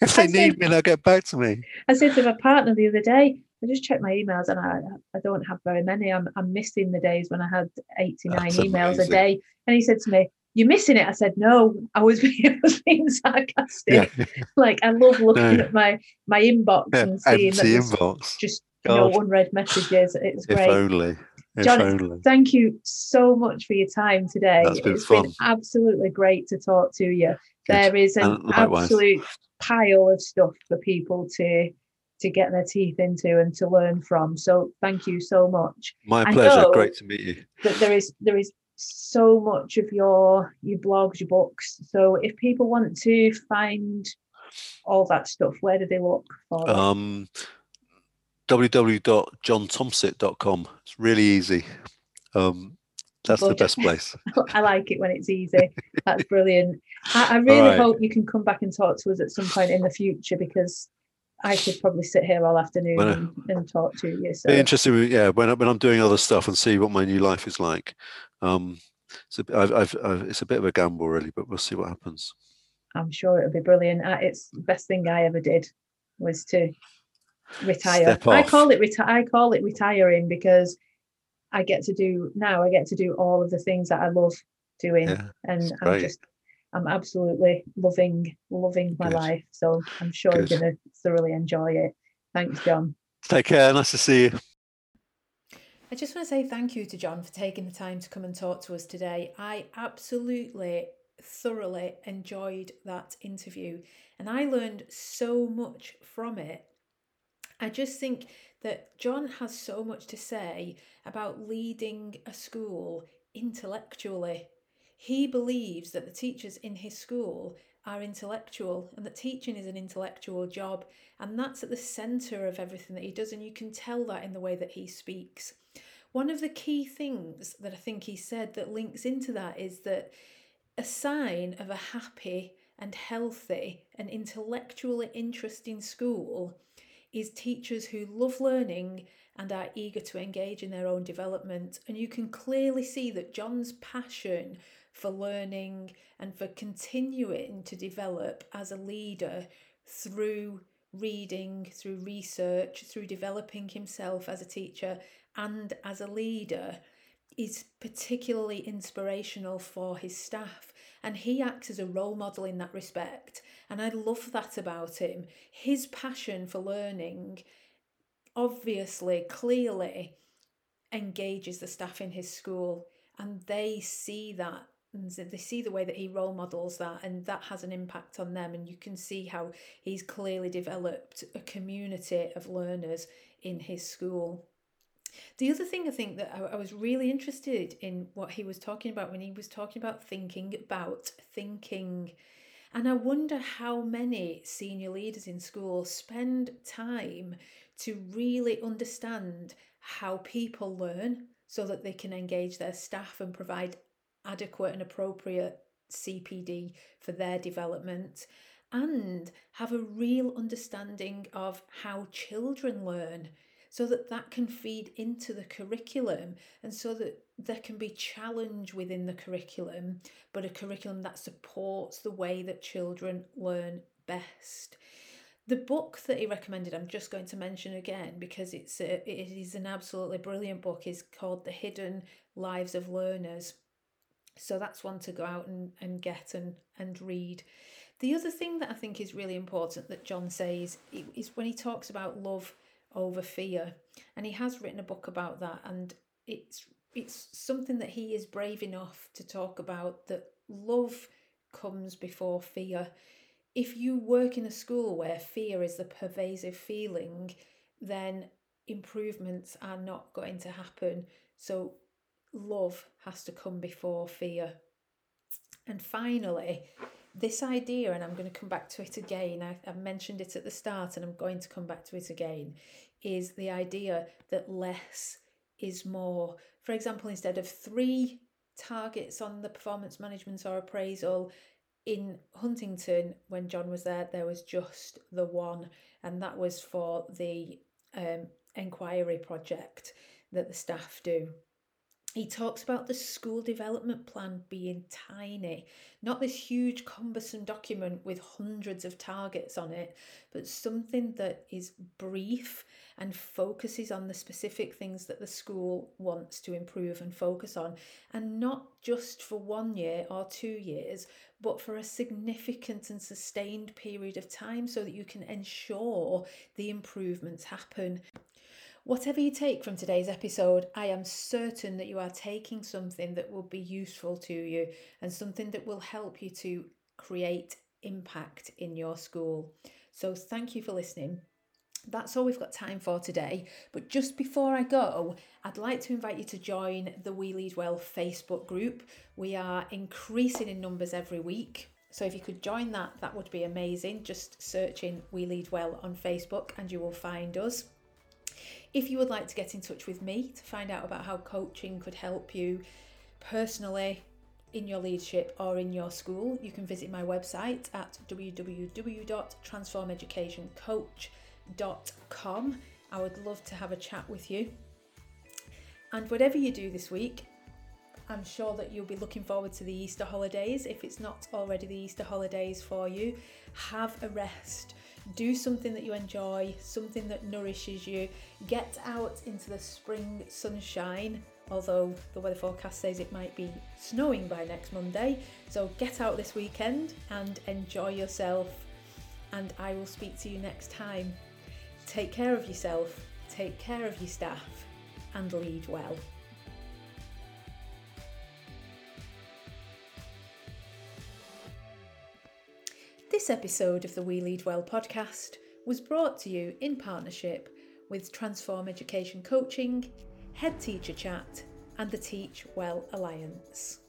if they need me, they'll get back to me. I said to my partner the other day, I just checked my emails and I, I don't have very many. I'm, I'm missing the days when I had 89 That's emails amazing. a day. And he said to me, You're missing it. I said, No, I was being, was being sarcastic. Yeah. like, I love looking no. at my, my inbox yeah, and seeing that inbox. just God. no unread messages. It's great. If only. John, thank you so much for your time today. That's been it's fun. been absolutely great to talk to you. Good. There is an absolute pile of stuff for people to to get their teeth into and to learn from. So thank you so much. My pleasure. Great to meet you. That there is there is so much of your your blogs, your books. So if people want to find all that stuff, where do they look for? Um, www.johntomsett.com. It's really easy. Um, that's the best place. I like it when it's easy. That's brilliant. I, I really right. hope you can come back and talk to us at some point in the future because I could probably sit here all afternoon and, and, talk to you. So. Be interesting, yeah. When when I'm doing other stuff and see what my new life is like. Um, so I've, I've, I've, it's a bit of a gamble, really, but we'll see what happens. I'm sure it'll be brilliant. Uh, it's the best thing I ever did was to retire. I call it reti- I call it retiring because I get to do now. I get to do all of the things that I love doing, yeah, and I'm just I'm absolutely loving loving my Good. life. So I'm sure Good. you're going to thoroughly enjoy it. Thanks, John. Take care. Nice to see you. I just want to say thank you to John for taking the time to come and talk to us today. I absolutely thoroughly enjoyed that interview and I learned so much from it. I just think that John has so much to say about leading a school intellectually. He believes that the teachers in his school are intellectual and that teaching is an intellectual job and that's at the center of everything that he does and you can tell that in the way that he speaks one of the key things that i think he said that links into that is that a sign of a happy and healthy and intellectually interesting school is teachers who love learning and are eager to engage in their own development and you can clearly see that John's passion for learning and for continuing to develop as a leader through reading, through research, through developing himself as a teacher and as a leader is particularly inspirational for his staff. And he acts as a role model in that respect. And I love that about him. His passion for learning obviously, clearly engages the staff in his school and they see that And they see the way that he role models that and that has an impact on them and you can see how he's clearly developed a community of learners in his school the other thing i think that I, was really interested in what he was talking about when he was talking about thinking about thinking and i wonder how many senior leaders in schools spend time to really understand how people learn so that they can engage their staff and provide adequate and appropriate CPD for their development and have a real understanding of how children learn so that that can feed into the curriculum and so that there can be challenge within the curriculum but a curriculum that supports the way that children learn best the book that he recommended i'm just going to mention again because it's a, it is an absolutely brilliant book is called the hidden lives of learners so that's one to go out and, and get and, and read. The other thing that I think is really important that John says is when he talks about love over fear, and he has written a book about that, and it's it's something that he is brave enough to talk about that love comes before fear. If you work in a school where fear is the pervasive feeling, then improvements are not going to happen. So love has to come before fear. And finally, this idea, and I'm going to come back to it again, I, I mentioned it at the start and I'm going to come back to it again, is the idea that less is more. For example, instead of three targets on the performance management or appraisal, in Huntington, when John was there, there was just the one, and that was for the um, inquiry project that the staff do he talks about the school development plan being tiny, not this huge, cumbersome document with hundreds of targets on it, but something that is brief and focuses on the specific things that the school wants to improve and focus on, and not just for one year or two years, but for a significant and sustained period of time so that you can ensure the improvements happen. Whatever you take from today's episode, I am certain that you are taking something that will be useful to you and something that will help you to create impact in your school. So, thank you for listening. That's all we've got time for today. But just before I go, I'd like to invite you to join the We Lead Well Facebook group. We are increasing in numbers every week. So if you could join that, that would be amazing. Just searching We Lead Well on Facebook and you will find us. If you would like to get in touch with me to find out about how coaching could help you personally in your leadership or in your school, you can visit my website at www.transformeducationcoach.com. I would love to have a chat with you. And whatever you do this week, I'm sure that you'll be looking forward to the Easter holidays. If it's not already the Easter holidays for you, have a rest. Do something that you enjoy, something that nourishes you. Get out into the spring sunshine although the weather forecast says it might be snowing by next Monday. So get out this weekend and enjoy yourself, and I will speak to you next time. Take care of yourself, take care of your staff, and lead well. This episode of the We Lead Well podcast was brought to you in partnership with Transform Education Coaching Head Teacher Chat, and the Teach Well Alliance.